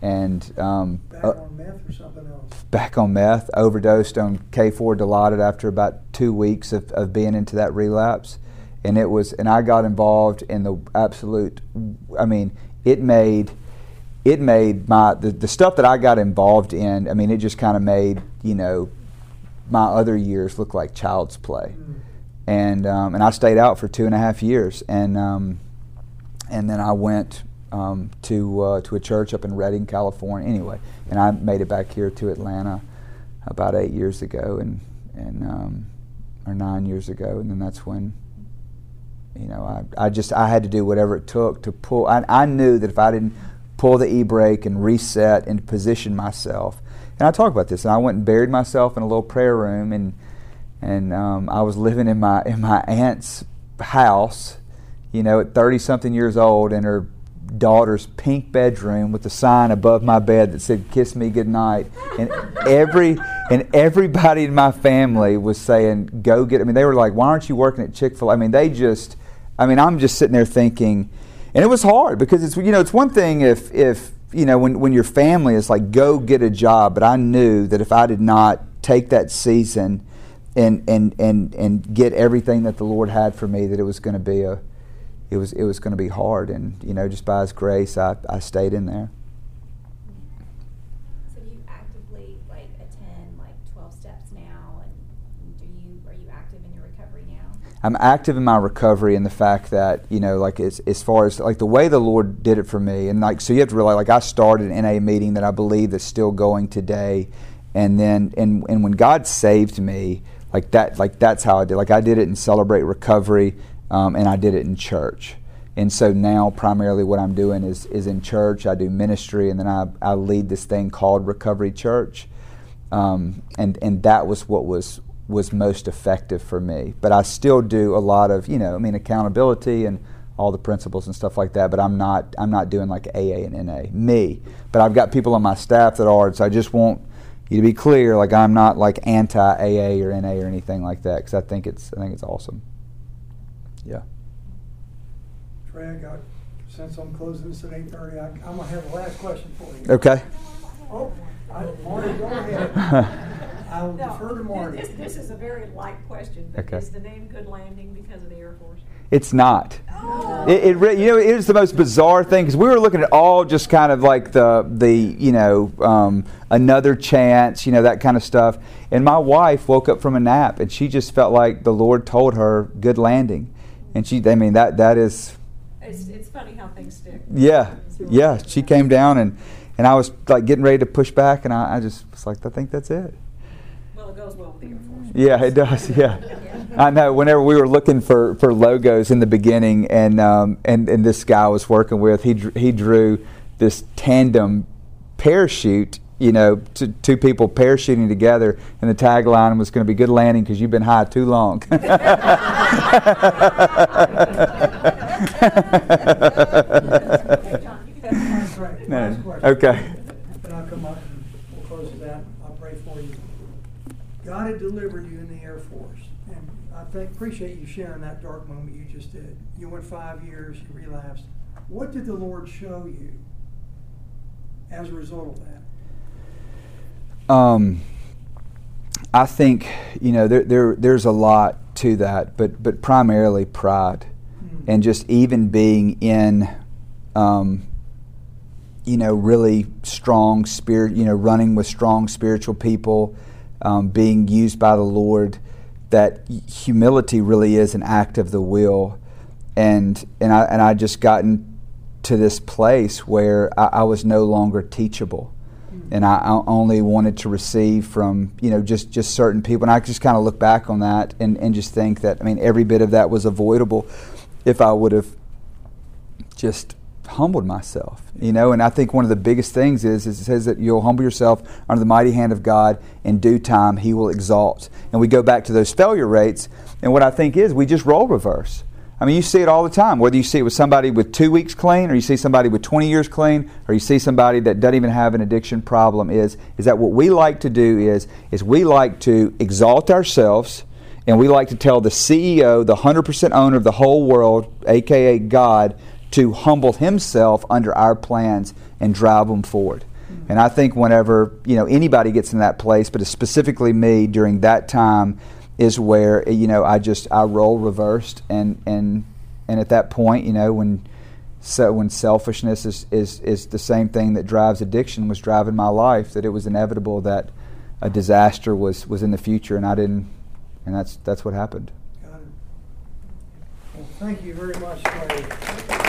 and um, Back uh, on meth or something else? back on meth, overdosed on K4 Dilaudid after about two weeks of, of being into that relapse. And it was, and I got involved in the absolute, I mean, it made, it made my, the, the stuff that I got involved in, I mean, it just kind of made, you know, my other years look like child's play. Mm. And, um, and I stayed out for two and a half years. And, um, and then I went um, to uh, to a church up in Redding, California. Anyway, and I made it back here to Atlanta about eight years ago, and and um, or nine years ago, and then that's when you know I, I just I had to do whatever it took to pull. I, I knew that if I didn't pull the e brake and reset and position myself, and I talk about this, and I went and buried myself in a little prayer room, and and um, I was living in my in my aunt's house you know, at 30 something years old in her daughter's pink bedroom with a sign above my bed that said kiss me goodnight. And every and everybody in my family was saying go get I mean they were like why aren't you working at Chick-fil-A I mean they just I mean I'm just sitting there thinking and it was hard because it's you know it's one thing if if you know when when your family is like go get a job but I knew that if I did not take that season and and and and get everything that the Lord had for me that it was going to be a it was it was going to be hard, and you know, just by His grace, I, I stayed in there. I'm active in my recovery in the fact that you know, like as as far as like the way the Lord did it for me, and like so you have to realize, like I started an NA meeting that I believe is still going today, and then and and when God saved me, like that, like that's how I did. Like I did it in Celebrate Recovery, um, and I did it in church. And so now, primarily, what I'm doing is is in church. I do ministry, and then I, I lead this thing called Recovery Church, um, and and that was what was was most effective for me. But I still do a lot of you know, I mean, accountability and all the principles and stuff like that. But I'm not I'm not doing like AA and NA me. But I've got people on my staff that are. So I just want you to be clear. Like I'm not like anti AA or NA or anything like that because I think it's I think it's awesome. Yeah. Trey, I got, since I'm closing this at eight thirty, I, I'm gonna have the last question for you. Okay. Oh, I, Marty, go ahead. I will No, defer to Marty. This, this is a very light question, but Okay. is the name Good Landing because of the Air Force? It's not. It, it re- you know it is the most bizarre thing because we were looking at all just kind of like the the you know um, another chance you know that kind of stuff and my wife woke up from a nap and she just felt like the Lord told her good landing and she I mean that that is It's, it's funny how things stick. yeah yeah she came down and and I was like getting ready to push back and I, I just was like I think that's it Well, it goes well with the Air Force. Yeah, it does. Yeah, I know. Whenever we were looking for, for logos in the beginning, and um, and and this guy I was working with, he dr- he drew this tandem parachute. You know, t- two people parachuting together, and the tagline was going to be "Good landing" because you've been high too long. That's right. No, Last question. okay. Then I'll come up and we'll close it out. I'll pray for you. God had delivered you in the Air Force, and I think appreciate you sharing that dark moment you just did. You went five years, you relapsed. What did the Lord show you as a result of that? Um, I think you know there, there there's a lot to that, but but primarily pride, Mm. and just even being in, um, you know, really strong spirit, you know, running with strong spiritual people, um, being used by the Lord. That humility really is an act of the will, and and I and I just gotten to this place where I, I was no longer teachable and I, I only wanted to receive from you know just just certain people. And I just kind of look back on that and, and just think that I mean every bit of that was avoidable if I would have just humbled myself, you know. And I think one of the biggest things is, is it says that you'll humble yourself under the mighty hand of God. In due time, He will exalt. And we go back to those failure rates, and what I think is we just role reverse. I mean, you see it all the time. Whether you see it with somebody with two weeks clean, or you see somebody with 20 years clean, or you see somebody that doesn't even have an addiction problem, is is that what we like to do is is we like to exalt ourselves, and we like to tell the CEO, the 100% owner of the whole world, aka God, to humble Himself under our plans and drive them forward. And I think whenever you know anybody gets in that place, but specifically me during that time, is where you know I just I role reversed and and and at that point, you know when so when selfishness is, is, is the same thing that drives addiction was driving my life that it was inevitable that a disaster was, was in the future and I didn't and that's that's what happened. Well, thank you very much, Trey.